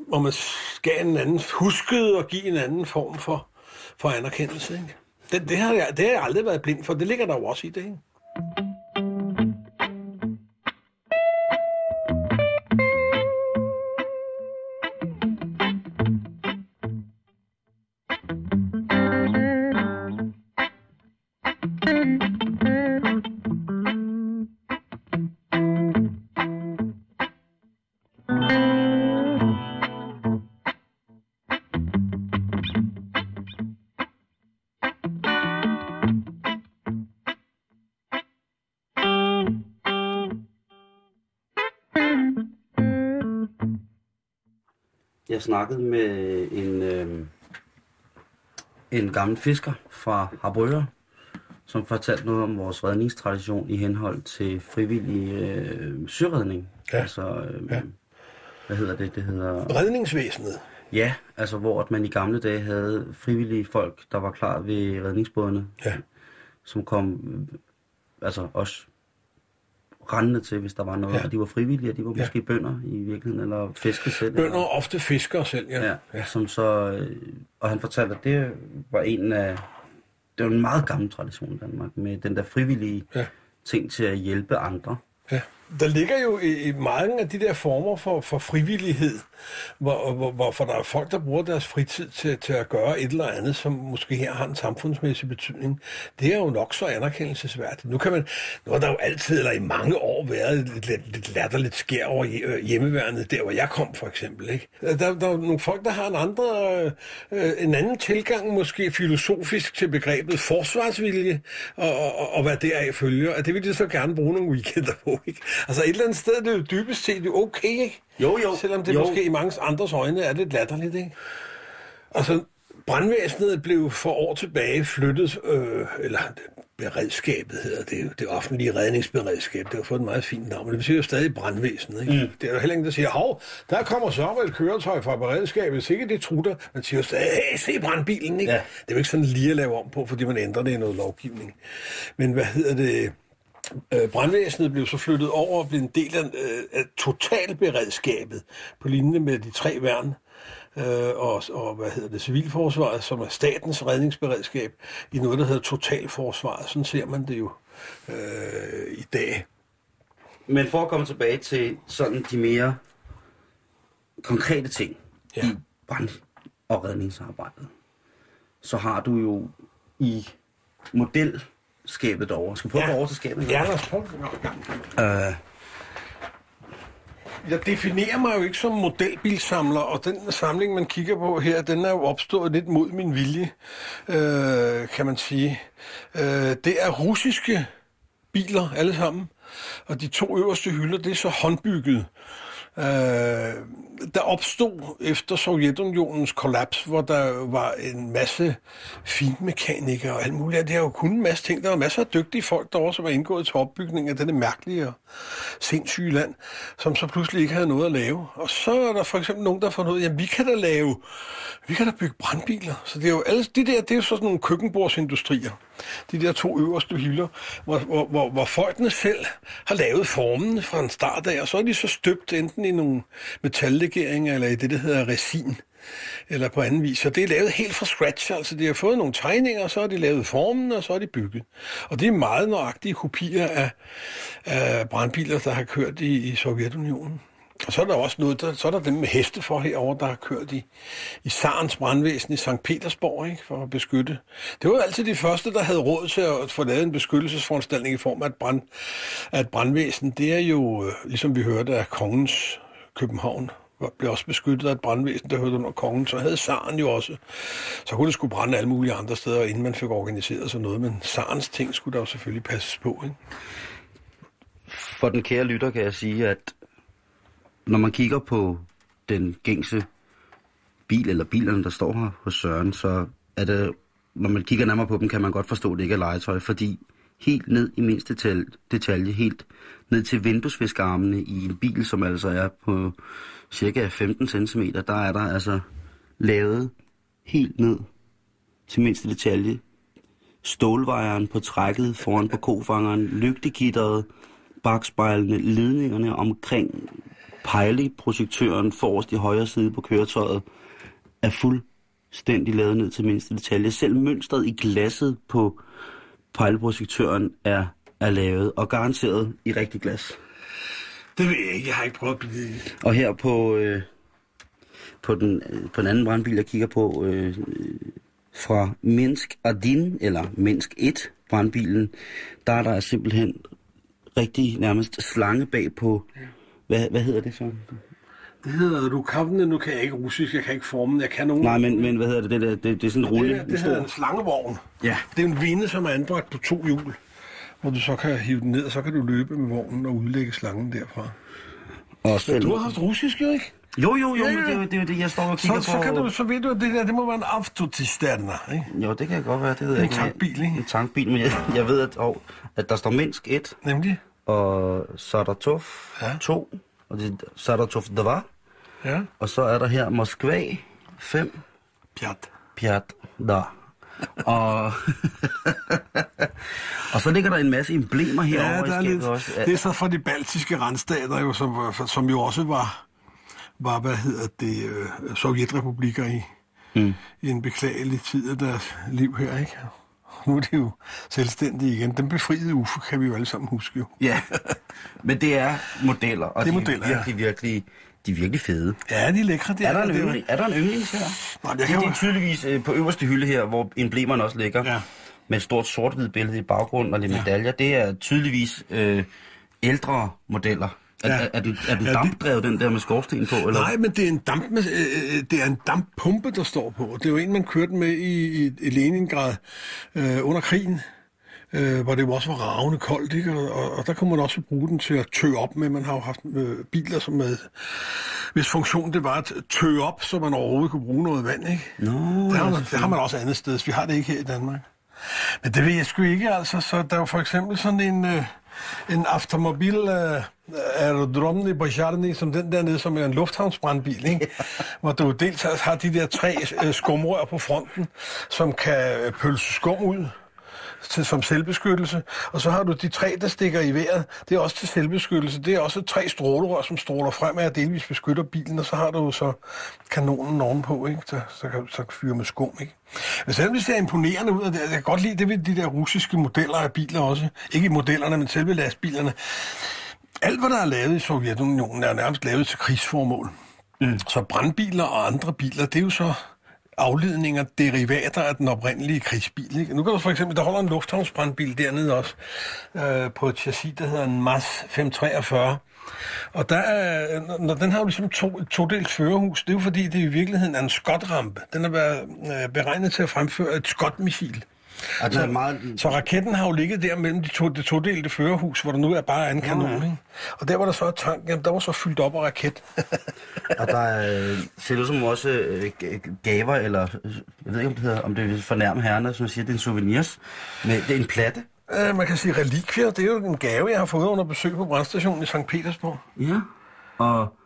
Hvor man skal en anden, huskede at give en anden form for, for anerkendelse, ikke? Det, det, har jeg, det har jeg aldrig været blind for, det ligger der jo også i det, ikke? Jeg snakkede med en, øh, en gammel fisker fra Harbrøger, som fortalte noget om vores redningstradition i henhold til frivillig øh, søredning. Ja. Altså, øh, Ja. hvad hedder det? Det hedder... Redningsvæsenet. Ja, altså hvor at man i gamle dage havde frivillige folk, der var klar ved redningsbådene, Ja. som kom altså også rendende til, hvis der var noget. Ja. Og de var frivillige, de var Ja. måske bønder i virkeligheden, eller fiske selv. Bønder eller, er ofte fiskere selv, ja. ja, ja. Som så, øh, og han fortalte, at det var en af, det var en meget gammel tradition i Danmark, med den der frivillige Ja. ting til at hjælpe andre. Ja. Der ligger jo i, i mange af de der former for, for frivillighed, hvor, hvor, hvorfor der er folk, der bruger deres fritid til, til at gøre et eller andet, som måske her har en samfundsmæssig betydning. Det er jo nok så anerkendelsesværdigt. Nu, kan man, nu har der jo altid, eller i mange år, været lidt, lidt, lidt latterligt skær over øh, hjemmeværnet, der hvor jeg kom for eksempel. Ikke? Øh, der, der er nogle folk, der har en, andre, øh, øh, en anden tilgang, måske filosofisk til begrebet forsvarsvilje, og, og, og, og hvad deraf følger. Og det vil de så gerne bruge nogle weekender på. Ikke? Altså et eller andet sted, det er jo dybest set okay, ikke? Jo, jo. Selvom det Jo. måske i mange andres øjne er lidt latterligt, ikke? Altså, brandvæsenet blev for år tilbage flyttet, øh, eller beredskabet hedder det jo, det offentlige redningsberedskab, det har fået et meget fint navn, men det betyder jo stadig brandvæsenet, ikke? Mm. Det er jo heller ingen, der siger, hov, der kommer så et køretøj fra beredskabet, sikkert det trutter, man siger jo stadig, hey, se brandbilen, ikke? Ja. Det er jo ikke sådan lige at lave om på, fordi man ændrer det i noget lovgivning. Men hvad hedder det? Øh, brandvæsenet blev så flyttet over og blev en del af, øh, af totalberedskabet på linje med de tre værn øh, og, og hvad hedder det, civilforsvaret, som er statens redningsberedskab, i noget, der hedder totalforsvaret. Sådan ser man det jo øh, i dag. Men for at komme tilbage til sådan de mere konkrete ting Ja. i brand- og redningsarbejdet, så har du jo i modelskabet derovre. Skal vi prøve Ja. at gå over til skabet? Ja, lad os prøve Øh, Jeg definerer mig jo ikke som modelbilsamler, og den samling, man kigger på her, den er jo opstået lidt mod min vilje, øh, kan man sige. Øh, det er russiske biler alle sammen, og de to øverste hylder, det er så håndbygget. Øh, der opstod efter Sovjetunionens kollaps, hvor der var en masse finmekanikere og alt muligt. Det har jo kun en masse ting. Der var masser af dygtige folk derovre, som var indgået til opbygningen af denne mærkelige og sindssyge land, som så pludselig ikke havde noget at lave. Og så er der for eksempel nogen, der har fundet ud af, jamen vi kan da lave, vi kan da bygge brandbiler. Så det er jo alle, de der, det er jo sådan nogle køkkenbordsindustrier. De der to øverste hylder, hvor, hvor, hvor, hvor folkene selv har lavet formen fra en start af, og så er de så støbt enten i nogle metallegeringer, eller i det, der hedder resin, eller på anden vis. Så det er lavet helt fra scratch, altså de har fået nogle tegninger, og så har de lavet formen, og så er de bygget. Og det er meget nøjagtige kopier af, af brandbiler, der har kørt i, i Sovjetunionen. Og så er der også noget, der, så er der dem med heste for herover, der har kørt i, i Sarens brandvæsen i St. Petersborg, ikke, for at beskytte. Det var jo altid de første, der havde råd til at få lavet en beskyttelsesforanstaltning i form af et, brand, af et brandvæsen. Det er jo, øh, ligesom vi hørte af kongens København, blev også beskyttet af et brandvæsen, der hørte under kongen. Så havde Saren jo også. Så kunne det skulle brænde alle mulige andre steder, inden man fik organiseret sådan noget. Men Sarens ting skulle der jo selvfølgelig passes på. Ikke? for den kære lytter kan jeg sige, at når man kigger på den gængse bil, eller bilerne, der står her hos Søren, så er det, når man kigger nærmere på dem, kan man godt forstå, at det ikke er legetøj, fordi helt ned i mindste detalje, helt ned til vinduesviskarmene i en bil, som altså er på cirka 15 cm, der er der altså lavet helt ned til mindste detalje stålvejeren på trækket foran på kofangeren, lygtegitteret, bagspejlene, ledningerne omkring pejleprojektøren forrest i højre side på køretøjet, er fuldstændig lavet ned til mindste detalje. Selv mønstret i glasset på pejleprojektøren er, er lavet, og garanteret i rigtig glas. Det ved jeg ikke. Jeg har ikke prøvet at blive... Og her på, øh, på, den, på den anden brandbil, jeg kigger på, øh, fra Minsk Adin, eller Minsk 1 brandbilen, der er der simpelthen rigtig nærmest slange bag på, hvad, hvad hedder det så? Det hedder Rukavne. Nu kan jeg ikke russisk. Jeg kan ikke formen. Jeg kan nogen... Nej, men, men hvad hedder det? Det, der, det, det er sådan en rulle. det, det hedder en slangevogn. Ja. Det er en vinde, som er anbragt på to hjul, hvor du så kan hive den ned, og så kan du løbe med vognen og udlægge slangen derfra. Og selv, Du har haft russisk, jo ikke? jo, jo, jo, Ja, men ja. det, er jo- det det, jeg står og Så, kigger så, på. kan du, så ved du, at det der, det må være en autocisterner, ikke? Jo, det kan godt være, det ved jeg En ikke. tankbil, ikke? En tankbil, men jeg, jeg ved, at, og, at der står Minsk 1, Nemlig? og Saratov Ja. 2, og det er Saratov 2, Ja. og så er der her Moskva 5, Pjat. Pjat, der. Og, [LAUGHS] og så ligger der en masse emblemer herovre Ja, i der er skabet lidt, også. det er så fra de baltiske randstater, jo, som, som jo også var, var hvad hedder det, øh, sovjetrepublikker i, mm. i en beklagelig tid af deres liv her, ikke? Nu er de jo selvstændige igen. Den befriede UFO kan vi jo alle sammen huske jo. Ja, men det er modeller, og Det er de modeller, er ja. virkelig, virkelig, de er virkelig fede. Ja, de er lækre. Det Er der en, det yndling, er der en yndlings her? Nej, det, det jo- er tydeligvis øh, på øverste hylde her, hvor emblemerne også ligger. Ja. Med et stort sort-hvid billede i baggrunden og lidt Ja. medaljer. Det er tydeligvis øh, ældre modeller. Er, Ja. er, er, den, er den Ja, det- dampdrevet, den der med skorsten på? Eller? Nej, men det er en damp, øh, øh, det er en damppumpe, der står på. Det er jo en, man kørte med i, i, i Leningrad øh, under krigen, øh, hvor det jo også var ravende koldt, ikke? Og, og, og der kunne man også bruge den til at tø op med. Man har jo haft øh, biler, som med, hvis funktion det var at tø op, så man overhovedet kunne bruge noget vand, ikke? Nå, det, har man, det har man også andet sted, vi har det ikke her i Danmark. Men det ved jeg sgu ikke, altså. Så der er jo for eksempel sådan en, øh, en automobil øh, aerodromni Bajarni, som den der nede, som er en lufthavnsbrandbil, ikke? hvor du dels har de der tre øh, skumrør på fronten, som kan pølse skum ud til, som selvbeskyttelse. Og så har du de tre, der stikker i vejret. Det er også til selvbeskyttelse. Det er også tre strålerør, som stråler frem og delvis beskytter bilen. Og så har du så kanonen ovenpå, ikke? Så, så kan så fyre med skum. Ikke? Men selvom det ser imponerende ud, og det, jeg kan godt lide det ved de der russiske modeller af biler også. Ikke modellerne, men selve lastbilerne. alt, hvad der er lavet i Sovjetunionen, er nærmest lavet til krigsformål. Mm. Så brandbiler og andre biler, det er jo så afledninger, derivater af den oprindelige krigsbil. Ikke? Nu kan du for eksempel, der holder en lufthavnsbrandbil dernede også, øh, på et chassis, der hedder en MAS 543. Og der er, når den har jo ligesom to, et todelt førerhus, det er jo fordi, det i virkeligheden er en skotrampe. Den er været, øh, beregnet til at fremføre et skotmissil. Altså, Så, meget... så raketten har jo ligget der mellem de to, det todelte førerhus, hvor der nu er bare en kanon. ja. Ikke? Og der var der så et tank, jamen, der var så fyldt op af raket. [LAUGHS] Og der er, øh, ser ud som også øh, gaver, eller jeg ved ikke, om det, hedder, om det vil fornærme herrerne, som siger, det er en souvenirs. Men det er en platte. Øh, man kan sige relikvier, det er jo en gave, jeg har fået under besøg på brandstationen i St. Petersborg. Ja. Og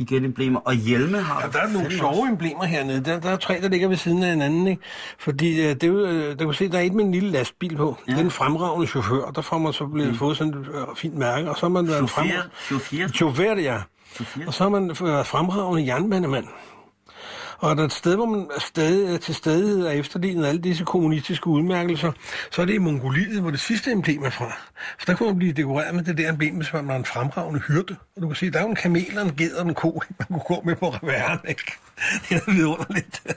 igen emblemer. Og hjelme har Ja, der er nogle sjove emblemer hernede. Der, der er tre, der ligger ved siden af hinanden. Ikke? Fordi øh, det er jo, øh, der kan se, der er et med en lille lastbil på. Ja. Det er en fremragende chauffør. Der får man så blevet mm. fået sådan et øh, fint mærke. Og så har man været en fremragende... chauffør. Chauffør, ja. Chauffør. Og så har man været fremragende jernbanemand. Og er der et sted, hvor man stadig, er til stadighed er efterlignet alle disse kommunistiske udmærkelser, så er det i Mongoliet, hvor det sidste emblem er fra. For der kunne man blive dekoreret med det der emblem, som var en fremragende hyrde. Og du kan se, der er jo en kamel og en ged og en ko, [LAUGHS] man kunne gå med på reværen, ikke? [LAUGHS] Det er vidunderligt. [LAUGHS]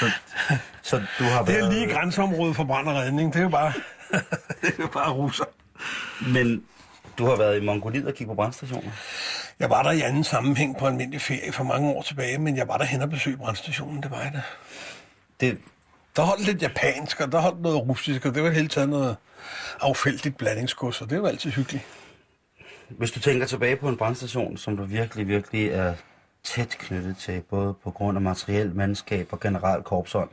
Så, så du har Det er været... lige grænseområdet for brand og redning. Det er jo bare, det er jo bare russer. Men du har været i Mongoliet og kigget på brandstationer. Jeg var der i anden sammenhæng på almindelig ferie for mange år tilbage, men jeg var der hen og besøgte brandstationen, det var jeg da. Det, Der holdt lidt japansk, og der holdt noget russisk, og det var helt taget noget affældigt blandingsgods, og det var altid hyggeligt. hvis du tænker tilbage på en brandstation, som du virkelig, virkelig er tæt knyttet til, både på grund af materiel, mandskab og generelt korpsånd,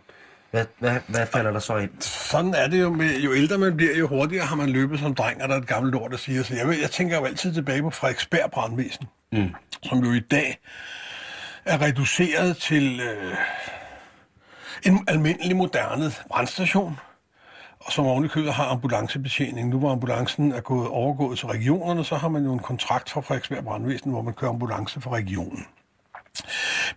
hvad, hvad, hvad falder der så ind? Sådan er det jo med, jo ældre man bliver, jo hurtigere har man løbet som dreng, og der er et gammelt ord, der siger så. Jeg, ved, jeg tænker jo altid tilbage på Frederiksberg brandvæsen, Mm. som jo i dag er reduceret til øh, en almindelig moderne brandstation, og som oven i købet har ambulancebetjening. Nu hvor ambulancen er gået overgået til regionerne, så har man jo en kontrakt fra Frederiksberg Brandvæsen, hvor man kører ambulance for regionen.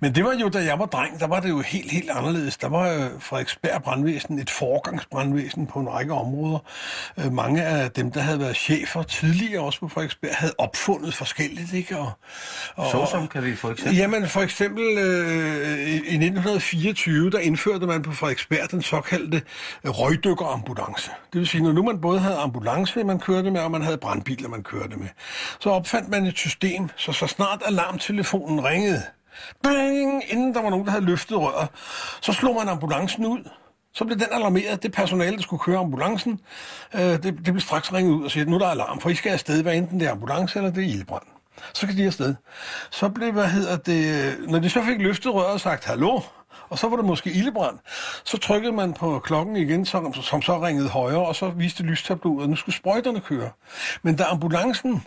Men det var jo, da jeg var dreng, der var det jo helt, helt anderledes. Der var øh, Frederiksberg Brandvæsen et forgangsbrandvæsen på en række områder. Øh, mange af dem, der havde været chefer tidligere også på Frederiksberg, havde opfundet forskelligt, ikke? Og, og, Såsom kan vi for eksempel... Jamen for eksempel øh, i i 1924, der indførte man på Frederiksberg den såkaldte øh, røgdykkerambulance. Det vil sige, når nu man både havde ambulance, man kørte med, og man havde brandbiler, man kørte med, så opfandt man et system, så så snart alarmtelefonen ringede, bling, inden der var nogen, der havde løftet røret, så slog man ambulancen ud. Så blev den alarmeret. Det personale, der skulle køre ambulancen, øh, det, det blev straks ringet ud og siger, nu er der alarm, for I skal afsted, hvad enten det er ambulance eller det er ildbrand. Så kan de afsted. Så blev, hvad hedder det, når de så fik løftet røret og sagt, hallo, og så var det måske ildebrand, så trykkede man på klokken igen, som, som så ringede højere, og så viste lystabloet, at nu skulle sprøjterne køre. Men da ambulancen,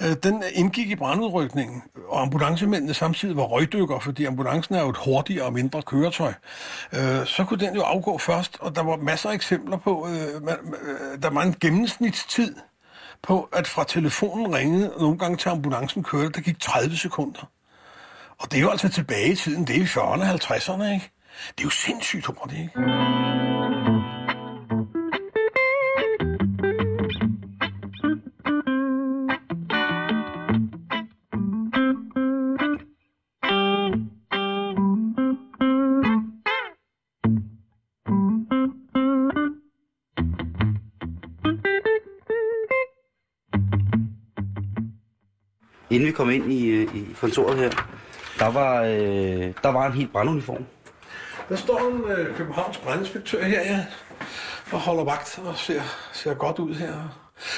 øh, den indgik i brandudrykningen, og ambulancemændene samtidig var røgdykker, fordi ambulancen er jo et hurtigere og mindre køretøj, øh, så kunne den jo afgå først, og der var masser af eksempler på, øh, man, øh, der var en gennemsnitstid på, at fra telefonen ringede, og nogle gange til ambulancen kørte, der gik 30 sekunder. Og det er jo altså tilbage i tiden, det er i 40'erne og 50'erne, ikke? Det er jo sindssygt hurtigt, ikke? Inden vi kom ind i, øh, i kontoret her, der var, øh, der var en helt branduniform. Der står en øh, Københavns brandinspektør her, ja, og holder vagt og ser, ser godt ud her.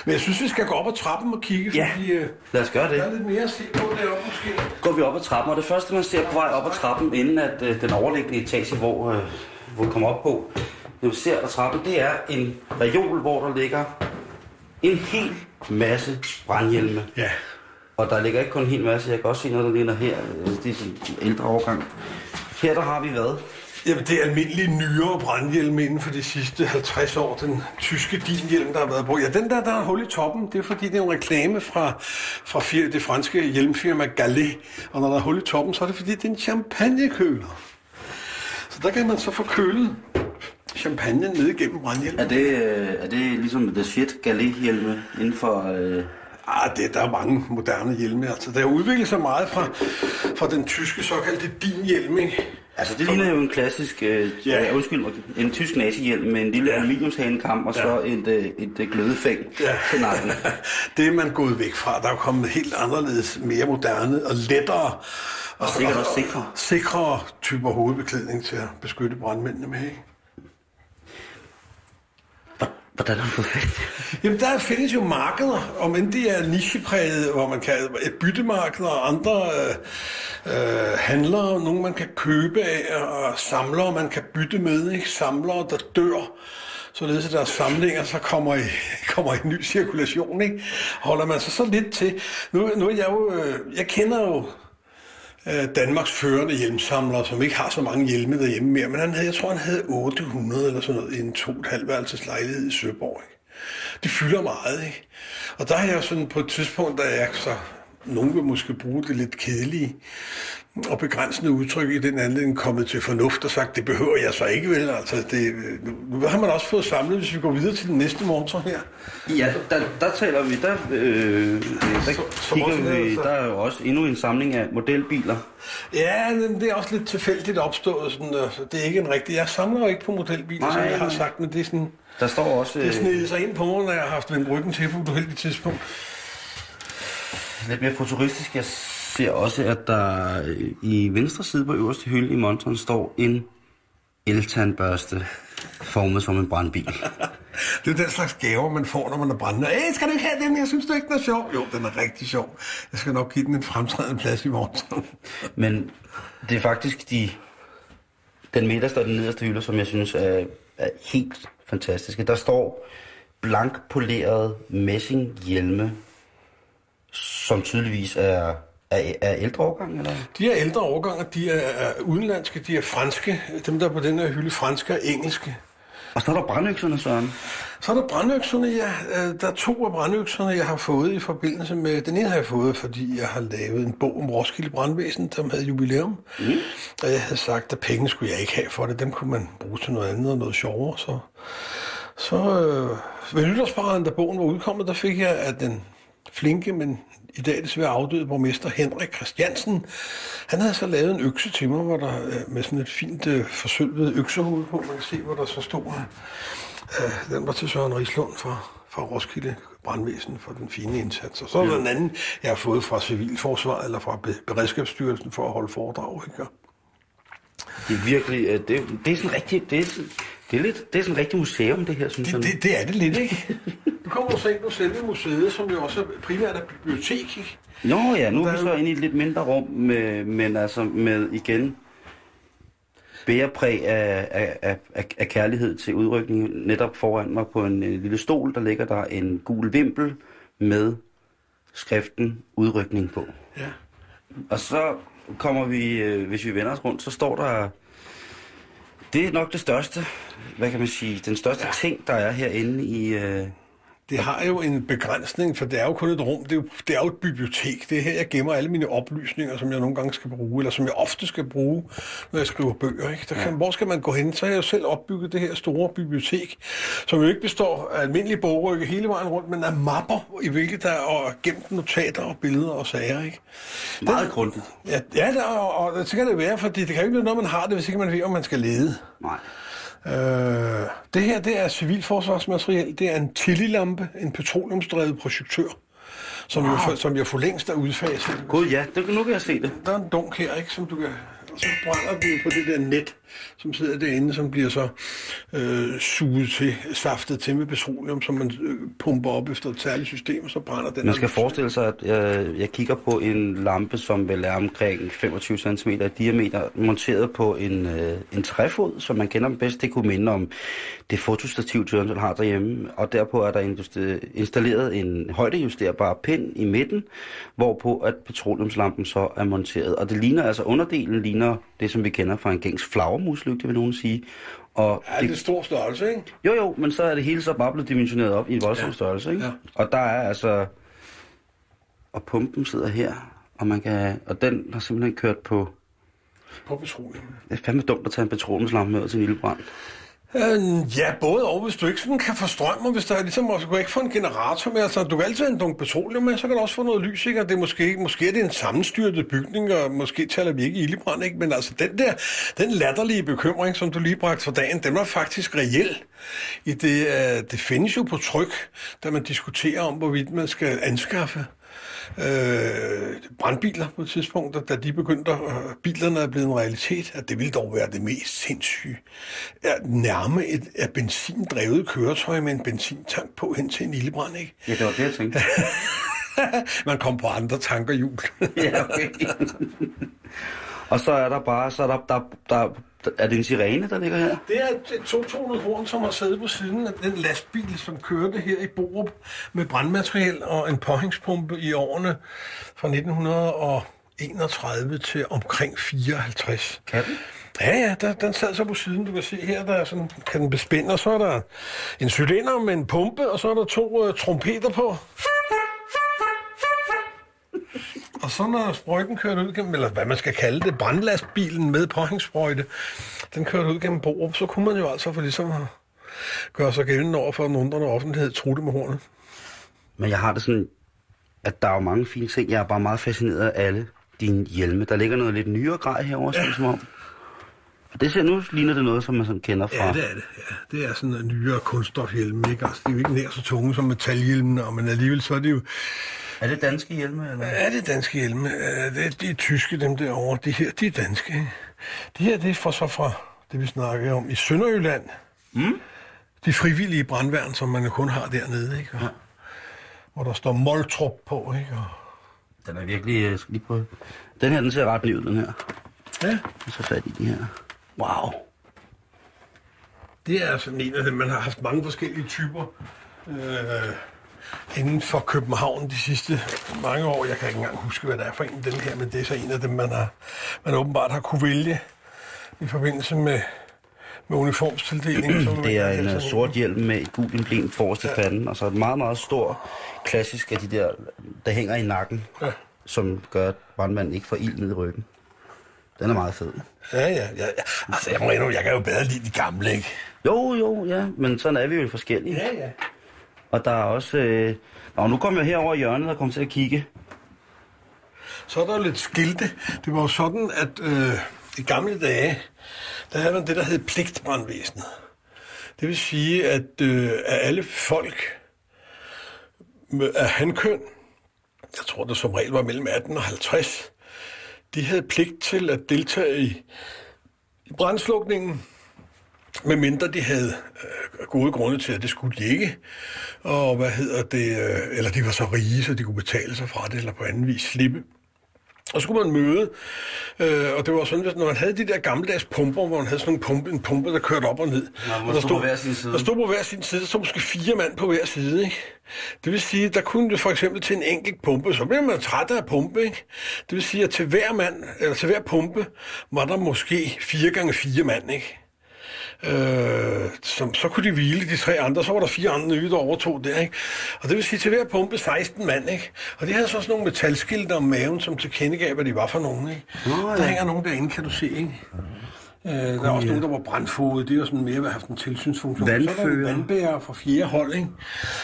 Men jeg synes, vi skal gå op ad trappen og kigge, Ja. fordi øh, Lad os gøre der er det. lidt mere at se på deroppe måske. Går vi op ad trappen, og det første, man ser på vej op ad trappen, inden at øh, den overliggende etage, hvor, øh, hvor vi kommer op på, det vi ser ad trappen, det er en reol, hvor der ligger en hel masse brandhjelme. Ja, Og der ligger ikke kun en hel masse, jeg kan også se noget, der ligger her. øh, Det er den ældre overgang. Her der har vi hvad? Jamen, det er almindelig nyere brandhjelm inden for de sidste 50 år. Den tyske dinhjelm, der har været brugt. Ja, den der, der er hul i toppen, det er fordi, det er en reklame fra, fra fir, det franske hjelmfirma Gallet. Og når der er hul i toppen, så er det fordi, det er en champagnekøler. Så der kan man så få kølet champagne ned igennem brandhjelmen. Er det, øh, er det ligesom The Shit Galet-hjelme inden for... Øh, Ah, det, der er mange moderne hjelme. Altså, det har udviklet sig meget fra, fra den tyske såkaldte din-hjelm, ikke? Altså, det ligner jo en klassisk, øh, Ja. ja. undskyld mig, en tysk nazihjelm med en lille Ja. ja. aluminiumshanekam og så et, øh, et, et glødefæng Ja. ja. til nakken. [LAUGHS] det er man gået væk fra. Der er kommet helt anderledes, mere moderne og lettere og, sikkert også sikre. sikrere typer hovedbeklædning til at beskytte brandmændene med. Ikke? Hvordan har du fået fat? Jamen, der findes jo markeder, om end de er nichepræget, hvor man kan øh, et byttemarked og andre øh, øh handlere, nogle man kan købe af, og samlere man kan bytte med, ikke? samlere der dør, således at deres samlinger så kommer i, [LAUGHS] kommer i ny cirkulation. Ikke? Holder man sig så lidt til. Nu, nu er jeg jo, øh, jeg kender jo Øh, Danmarks førende hjelmsamler, som ikke har så mange hjelme derhjemme mere, men han havde, jeg tror, han havde 800 eller sådan noget i en to og et lejlighed i Søborg. Ikke? Det fylder meget, ikke? Og der har jeg sådan på et tidspunkt, da jeg så, nogen vil måske bruge det lidt kedelige og begrænsende udtryk i den anledning, kommet til fornuft og sagt, det behøver jeg så ikke vel. Altså, det, nu, nu har man også fået samlet, hvis vi går videre til den næste motor her. Ja, der, der taler vi, der, øh, der som også kigger er, vi, så- der er jo også endnu en samling af modelbiler. Ja, men det er også lidt tilfældigt opstået. Sådan, altså, det er ikke en rigtig... Jeg samler jo ikke på modelbiler, som Nej, jeg har sagt, men det er sådan... Der står også Det øh, sned sig ind på mig, når jeg har haft vendt ryggen til på et uheldigt tidspunkt. lidt mere futuristisk. Jeg ser også, at der øh, i venstre side på øverste hylde i montren står en eltandbørste formet som en brandbil. [LAUGHS] Det er den slags gaver, man får, når man er brændende. Æh, skal du ikke have den? Jeg synes du ikke, den er sjov. Jo, den er rigtig sjov. Jeg skal nok give den en fremtrædende plads i morgen. [LAUGHS] Men det er faktisk de, den midterste og den nederste hylde, som jeg synes er, er helt fantastiske. Der står blank poleret messinghjelme, som tydeligvis er, er, er ældre årgang, eller? De er ældre årganger, de er, er udenlandske, de er franske. Dem, der er på den her hylde, franske og engelske. Og så er der brandøkserne, Søren. Så er der brandøkserne, ja. Øh, Der er to af brandøkserne, jeg har fået i forbindelse med... Den ene har jeg fået, fordi jeg har lavet en bog om Roskilde Brandvæsen, som havde jubilæum. Mm. Og jeg havde sagt, at penge skulle jeg ikke have for det. Dem kunne man bruge til noget andet og noget sjovere. Så, så øh, ved nytårsparade, da bogen var udkommet, der fik jeg af den flinke, men i dag desværre afdøde borgmester Henrik Christiansen. Han havde så lavet en økse til mig, hvor der, øh, med sådan et fint øh, forsølvet øksehoved på. Man kan se, hvor der så stod Øh, den var til Søren Rislund fra, fra Roskilde Brandvæsen for den fine indsats. Og så er der en anden, jeg har fået fra Civilforsvaret eller fra Be- Beredskabsstyrelsen for at holde foredrag. Ikke? Det er virkelig, øh, det, det er sådan rigtig, det er, det er lidt, det er sådan rigtig museum, det her, synes jeg. Det, det, det er det lidt, ikke? [LAUGHS] Du kommer så ind på selve museet, som jo også primært er bibliotek, ikke? Nå ja, nu er vi så inde i et lidt mindre rum, med, men altså med igen bærepræg af, af, af, af, af kærlighed til udrykning. Netop foran mig på en, øh, lille stol, der ligger der en gul vimpel med skriften udrykning på. Ja. Og så kommer vi, øh, hvis vi vender os rundt, så står der, det er nok det største, hvad kan man sige, den største ja. ting, der er herinde i, øh, Det har jo en begrænsning, for det er jo kun et rum. Det er jo, det er jo et bibliotek. Det er her, jeg gemmer alle mine oplysninger, som jeg nogle gange skal bruge, eller som jeg ofte skal bruge, når jeg skriver bøger. Ikke? Der kan, ja. Hvor skal man gå hen? Så har jeg jo selv opbygget det her store bibliotek, som jo ikke består af almindelige bogrykke hele vejen rundt, men af mapper, i hvilket der er gemt notater og billeder og sager. Ikke? meget grundigt. Ja, ja der, og, og så kan det være, fordi det kan jo ikke være noget, man har det, hvis ikke man ved, om man skal lede. Nej. Øh, det her, det er civilforsvarsmateriel. Det er en Tilly-lampe, en petroleumsdrevet projektør, som, wow. jo, som jeg for længst er udfaset. Gud ja, det, nu kan jeg se det. Der er en dunk her, ikke, som du kan... Og så brænder den på det der net, som sidder derinde, som bliver så øh, suget til, saftet til med petroleum, som man øh, pumper op efter et særligt system, og så brænder den. Man skal forestille sig, at jeg, jeg kigger på en lampe, som vel er omkring 25 cm i diameter, monteret på en, øh, en træfod, som man kender bedst. Det kunne minde om det fotostativ, Jørgensen har derhjemme. Og derpå er der installeret en højdejusterbar pind i midten, hvorpå at petroleumslampen så er monteret. Og det ligner altså, underdelen ligner det, som vi kender fra en gængs flagermuslygte, vil nogen sige. Og Ja, det er stor størrelse, ikke? jo, jo, men så er det hele så bare blevet dimensioneret op i en voldsom Ja. størrelse, ikke? Ja. Og der er altså... Og pumpen sidder her, og man kan... Og den har simpelthen kørt på... På petroleum. Det er fandme dumt at tage en petroleumslampe med til en ildebrand. Øh, ja, både og. Hvis du ikke sådan kan få strøm, og hvis der er ligesom, også, du ikke få en generator med, altså du kan altid have en dunk petroleum med, så kan du også få noget lys, ikke? Og det er måske, måske er det en sammenstyrtet bygning, og måske taler vi ikke ildebrand, ikke? Men altså den der, den latterlige bekymring, som du lige bragte for dagen, den var faktisk reel. I det, øh, det findes jo på tryk, da man diskuterer om, hvorvidt man skal anskaffe øh, brandbiler på et tidspunkt, da de begyndte, at bilerne er blevet en realitet, at det ville dog være det mest sindssyge. At nærme et af benzindrevet køretøj med en benzintank på hen til en ildebrand, ikke? Ja, det var det, jeg tænkte. [LAUGHS] Man kom på andre tanker jul. ja, okay. [LAUGHS] Og så er der bare, så er der, der, der, er det en sirene, der ligger her? Det er to 200 horn, som har siddet på siden af den lastbil, som kørte her i Borup med brandmateriel og en påhængspumpe i årene fra 1931 til omkring 54. Kan den? Ja, ja, der, den sad så på siden. Du kan se her, der er sådan, kan den bespænde, og så er der en cylinder med en pumpe, og så er der to uh, trompeter på. Og så når sprøjten kørte ud gennem, eller hvad man skal kalde det, brandlastbilen med påhængssprøjte, den kørte ud gennem Borup, så kunne man jo altså for ligesom at gøre sig gældende over for den undrende offentlighed, trutte med hornet. Men jeg har det sådan, at der er jo mange fine ting. Jeg er bare meget fascineret af alle dine hjelme. Der ligger noget lidt nyere grej herovre, ja. som om. Og det ser nu ligner det noget, som man sådan kender fra. Ja, det er det. Ja. Det er sådan en nyere kunststofhjelme, ikke? Altså, det er jo ikke nær så tunge som metalhjelmene, men alligevel så er det jo er det danske hjelme? Eller? Ja, det er danske hjelme. Det er, de er tyske, dem derovre. De her, de er danske. De her, det er for så fra det, vi snakker om i Sønderjylland. Mm. De frivillige brandværn, som man kun har dernede, ikke? Og, ja. Hvor der står Moltrup på, ikke? Og... Den er virkelig... Jeg skal lige prøve. Den her, den ser ret ny ud, den her. Ja. Og så fat i de her. Wow. Det er sådan en af dem, man har haft mange forskellige typer. Øh, inden for København de sidste mange år. Jeg kan ikke engang huske, hvad det er for en af dem her, men det er så en af dem, man, har, man åbenbart har kunne vælge i forbindelse med, med uniformstildeling. Som [CLEARS THROAT] det er en sådan sort hjelm med et gult emblem forrest i ja. panden, og så et meget, meget stor klassisk af de der, der hænger i nakken, ja. som gør, at brandmanden ikke får ild ned i ryggen. Den er meget fed. Ja, ja, ja. Altså, jeg må endnu, jeg kan jo bedre lide de gamle, ikke? Jo, jo, ja. Men sådan er vi jo forskellige. Ja, ja. Og der er også... Øh... Nå, nu kommer jeg herover i hjørnet og kommer til at kigge. Så er der lidt skilte. Det var jo sådan, at øh, i gamle dage, der havde man det, der hed pligtbrandvæsenet. Det vil sige, at øh, af alle folk af hankøn, jeg tror det som regel var mellem 18 og 50, de havde pligt til at deltage i, i brandslukningen, medmindre de havde øh, gode grunde til, at det skulle de ikke. Og hvad hedder det, øh, eller de var så rige, så de kunne betale sig fra det, eller på anden vis slippe. Og så skulle man møde, øh, og det var sådan, at når man havde de der gammeldags pumper, hvor man havde sådan en pumpe, en pumpe der kørte op og ned. Nå, og der stod, på hver sin side. Der stod på hver sin side, der stod måske fire mand på hver side. Ikke? Det vil sige, der kunne det for eksempel til en enkelt pumpe, så blev man træt af pumpe. Ikke? Det vil sige, at til hver mand, eller til hver pumpe, var der måske fire gange fire mand. Ikke? Øh, som, så kunne de hvile de tre andre, så var der fire andre nye, der overtog der, ikke? Og det vil sige til hver pumpe 16 mand, ikke? Og de havde så sådan nogle metalskilte om maven, som tilkendegav, hvad de var for nogen, ikke? Nå, ja. Der hænger nogen derinde, kan du se, ikke? Øh, der er også nogen, der var brandfodet. Det er jo sådan mere, at have haft en tilsynsfunktion. Vandfører. Så er der vandbærer fra fjerde hold, ikke?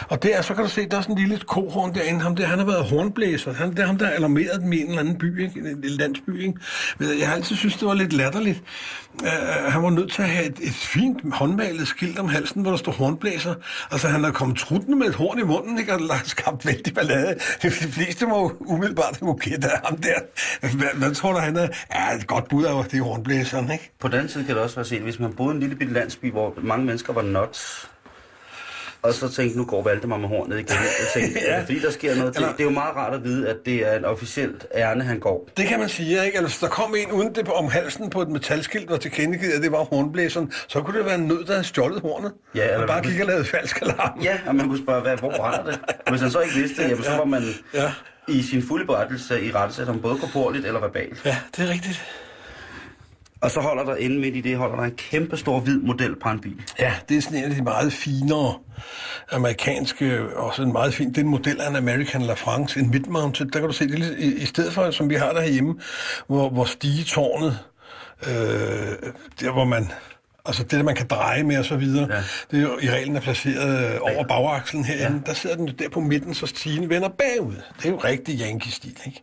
Og der, så kan du se, der er sådan en lille kohorn derinde. Ham der, han har været hornblæser. Han, det er ham, der er alarmeret med en eller anden by, ikke? En landsby, ikke? Jeg har altid synes, det var lidt latterligt. Uh, han var nødt til at have et, et fint håndmalet skilt om halsen, hvor der står hornblæser. Altså, han er kommet truttende med et horn i munden, ikke? Og har skabt vældig ballade. [LAUGHS] De fleste må umiddelbart have okay, der ham der. Hvad, tror du, han er? Ja, et godt bud af det hornblæseren, ikke? På den side kan det også være set, hvis man boede i en lille bitte landsby, hvor mange mennesker var nuts, og så tænkte nu går Valdemar med hornet igen. Jeg tænkte, [LAUGHS] ja. fordi der sker noget. Det, det er jo meget rart at vide, at det er en officielt ærne, han går. Det kan man sige, ikke? Altså, der kom en uden det om halsen på et metalskilt, og tilkendegivet, at det var hornblæseren, så kunne det være en nød, der havde stjålet hornet. Ja, eller og bare gik og lavede falsk alarm. Ja, og man kunne spørge, hvad, hvor brænder det? Hvis han så ikke vidste det, jamen, så var man ja. i sin fulde berettelse i rette, som både korporligt eller verbalt. Ja, det er rigtigt. Og så holder der inde midt i det, holder der en kæmpe stor hvid model brandbil. Ja, det er sådan en af de meget finere amerikanske, også en meget fin, det er en model af en American LaFrance, en mid-mounted, der kan du se det i, i stedet for, som vi har der hjemme, hvor, hvor stigetårnet, øh, der hvor man Altså det, der man kan dreje med og så videre, Ja. det er jo i reglen er placeret øh, over bagakslen herinde. Ja. Der sidder den jo der på midten, så stigen vender bagud. Det er jo rigtig Yankee-stil, ikke?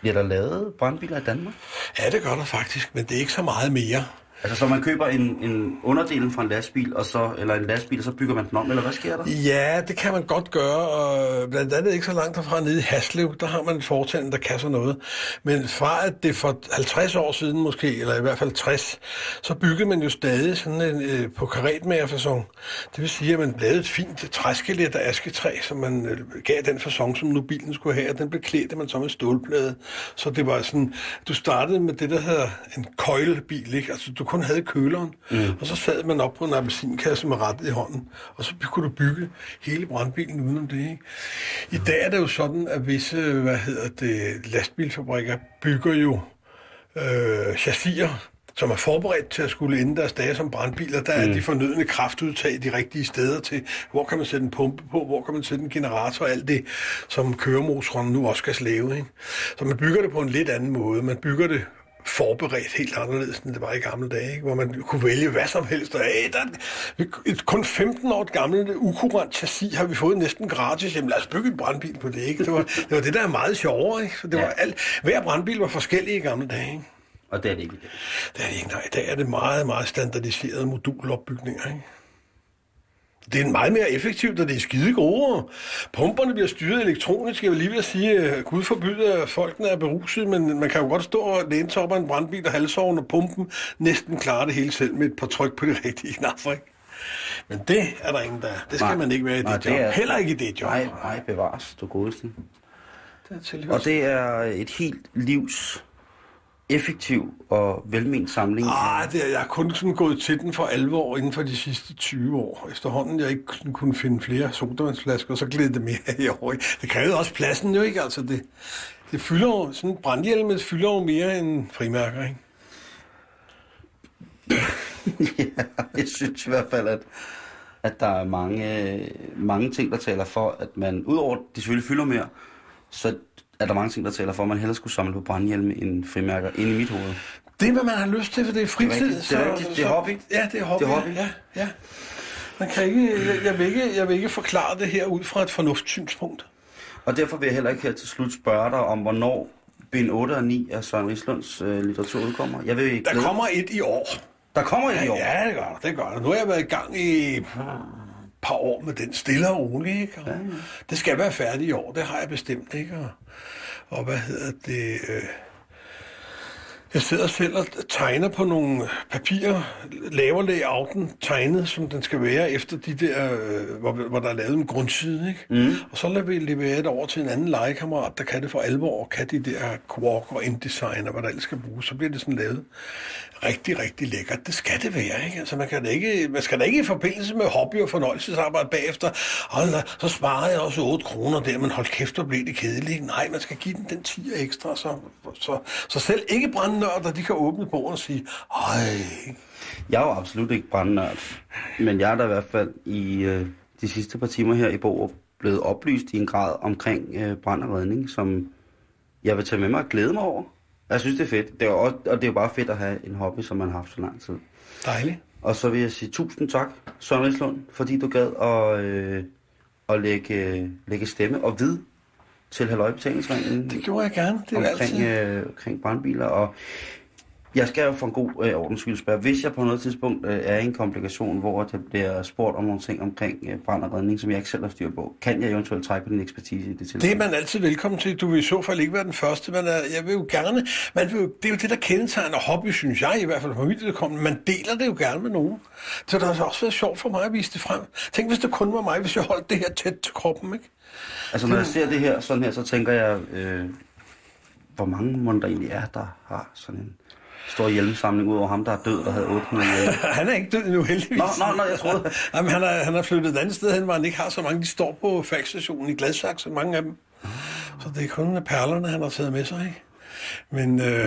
Bliver der lavet brandbiler i Danmark? Ja, det gør der faktisk, men det er ikke så meget mere. Altså, så man køber en, en underdelen fra en lastbil, og så, eller en lastbil, og så bygger man den om, eller hvad sker der? Ja, det kan man godt gøre, og blandt andet ikke så langt derfra nede i Haslev, der har man et foretagende, der kan noget. Men fra at det for 50 år siden måske, eller i hvert fald 60, så byggede man jo stadig sådan en, øh, på karetmagerfasong. Det vil sige, at man lavede et fint træskelet af asketræ, som man øh, gav den fasong, som nu bilen skulle have, og den blev klædt man så med stålplade. Så det var sådan, du startede med det, der hedder en køjlebil, ikke? Altså du kun havde køleren, mm. og så sad man op på en appelsinkasse med rettet i hånden, og så kunne du bygge hele brandbilen udenom det, ikke? I dag er det jo sådan, at visse, hvad hedder det, lastbilfabrikker bygger jo øh, chassier, som er forberedt til at skulle ende deres dage som brandbiler. Der er mm. de fornødne kraftudtag de rigtige steder til, hvor kan man sætte en pumpe på, hvor kan man sætte en generator alt det, som køremotoren nu også skal slæve. Ikke? Så man bygger det på en lidt anden måde. Man bygger det forberedt helt anderledes, end det var i gamle dage, ikke? hvor man kunne vælge hvad som helst. Og, hey, der, er et kun 15 år gammelt ukurant chassis har vi fået næsten gratis. Jamen lad os bygge en brandbil på det. Ikke? Det, var, det var det, der er meget sjovere. Ikke? For det Ja. var alt, hver brandbil var forskellig i gamle dage. Ikke? Og det er det ikke i dag. Det er det ikke. Nej, i dag er det meget, meget standardiserede modulopbygninger. Ikke? Det er meget mere effektivt, og det er skide gode. Pumperne bliver styret elektronisk. Jeg vil lige ved at sige, at Gud forbyder, at folkene er beruset, men man kan jo godt stå og læne sig op af en brandbil og halsovn, og pumpen næsten klarer det hele selv med et par tryk på de rigtige knapper. Ikke? Men det er der ingen, der er. Det skal Nej. man ikke være i Nej, det det job. er- Heller ikke i det job. Nej, nej, bevares, du godeste. Det er Og det er et helt livs effektiv og velment samling. Ah, det er, jeg har kun sådan gået til den for alvor inden for de sidste 20 år. Efterhånden jeg ikke kunne finde flere sodavandsflasker, så gled det mere i år. Det krævede også pladsen jo ikke, altså det, det fylder jo, sådan brandhjelmet fylder jo mere end frimærker, ikke? ja, [LAUGHS] jeg synes i hvert fald, at, at der er mange, mange ting, der taler for, at man, udover at de selvfølgelig fylder mere, så er der mange ting, der taler for, at man hellere skulle samle på brandhjelme end frimærker ind i mit hoved. Det er, hvad man har lyst til, for det er fritid. rigtigt. Det er rigtigt. Det er hobby. Ja, det er hobby. Det er hobby. Ja, ja. Man kan ikke, jeg, jeg, vil ikke, jeg vil ikke forklare det her ud fra et fornuftssynspunkt. Og derfor vil jeg heller ikke her til slut spørge dig om, hvornår bind 8 og 9 af Søren Rislunds øh, litteratur udkommer. Jeg vil Der glæde- kommer et i år. der kommer et i år. Ja, det gør der, det gør der. Nu har jeg været i gang i par år med den stille og rolig, ikke? Og Ja, ja. Det skal være færdigt i år, det har jeg bestemt, ikke? Og, og hvad hedder det... Øh, jeg sidder selv og tegner på nogle papirer, laver layouten tegnet, som den skal være, efter de der, øh, hvor, hvor der er lavet en grundside, ikke? Mm. Og så lader vi levere det over til en anden legekammerat, der kan det for alvor, og kan de der quark og InDesign og hvad der ellers skal bruges, så bliver det sådan lavet rigtig, rigtig lækkert. Det skal det være, ikke? Altså, man, kan da ikke, man skal da ikke i forbindelse med hobby og fornøjelsesarbejde bagefter, hold da, så sparede jeg også 8 kroner der, men hold kæft, og blev det kedeligt. Nej, man skal give den den 10 ekstra, så, så, så selv ikke brandnørder, de kan åbne bordet og sige, ej, Jeg er jo absolut ikke brændnørd, men jeg er da i hvert fald i øh, de sidste par timer her i Borup blevet oplyst i en grad omkring øh, brand og redning, som jeg vil tage med mig og glæde mig over. Jeg synes, det er fedt. Det er også, og det er jo bare fedt at have en hobby, som man har haft så lang tid. dejligt. Og så vil jeg sige tusind tak, Søren Rislund, fordi du gad at, øh, at lægge, lægge stemme og vid til halvøjbetalingsringen Det gjorde jeg gerne, det er omkring, altid. øh, omkring brandbiler. Og jeg skal jo for en god øh, ordens skyld spørge, hvis jeg på noget tidspunkt øh, er i en komplikation, hvor der bliver spurgt om nogle ting omkring øh, brand og redning, som jeg ikke selv har styr på, kan jeg eventuelt trække på din ekspertise i det tilfælde? Det er man altid velkommen til. Du vil i så fald ikke være den første, men øh, jeg vil jo gerne... Man vil jo, det er jo det, der kendetegner hobby, synes jeg, i hvert fald for mit vedkommende. Man deler det jo gerne med nogen. Så det har også været sjovt for mig at vise det frem. Tænk, hvis det kun var mig, hvis jeg holdt det her tæt til kroppen, ikke? Altså når jeg ser det her sådan her, så tænker jeg, øh, hvor mange måneder der egentlig er, der har sådan en stor hjelmsamling ud over ham, der er død, der havde 800 hjelme. [LAUGHS] Han er ikke død endnu, heldigvis. Nå, nå, nå, jeg troede- [LAUGHS] Jamen, han, er, han er flyttet et andet sted hen, hvor han ikke har så mange. De står på fagsstationen i Gladsaxe, mange af dem. Så det er kun perlerne, han har taget med sig, ikke? Men øh, [LAUGHS]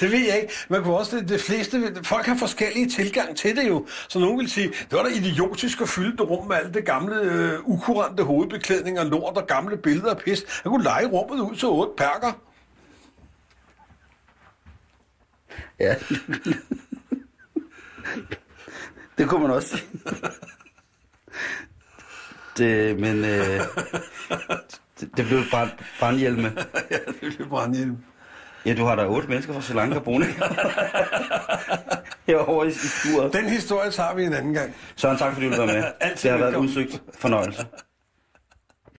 det ved jeg ikke. Man kunne også, det, det fleste, folk har forskellige tilgang til det jo. Så nogen vil sige, det var da idiotisk at fylde det rum med alt det gamle, øh, ukurante hovedbeklædning og lort og gamle billeder og pis. Han kunne lege rummet ud til otte perker. Ja. det kunne man også. Det, men øh, det, det blev bare brandhjelme. ja, det er brandhjelm. Ja, du har da otte mennesker fra Sri Lanka boende. Herovre i, sturet. Den historie tager vi en anden gang. Søren, tak fordi du var med. Altid Det har været udsøgt fornøjelse.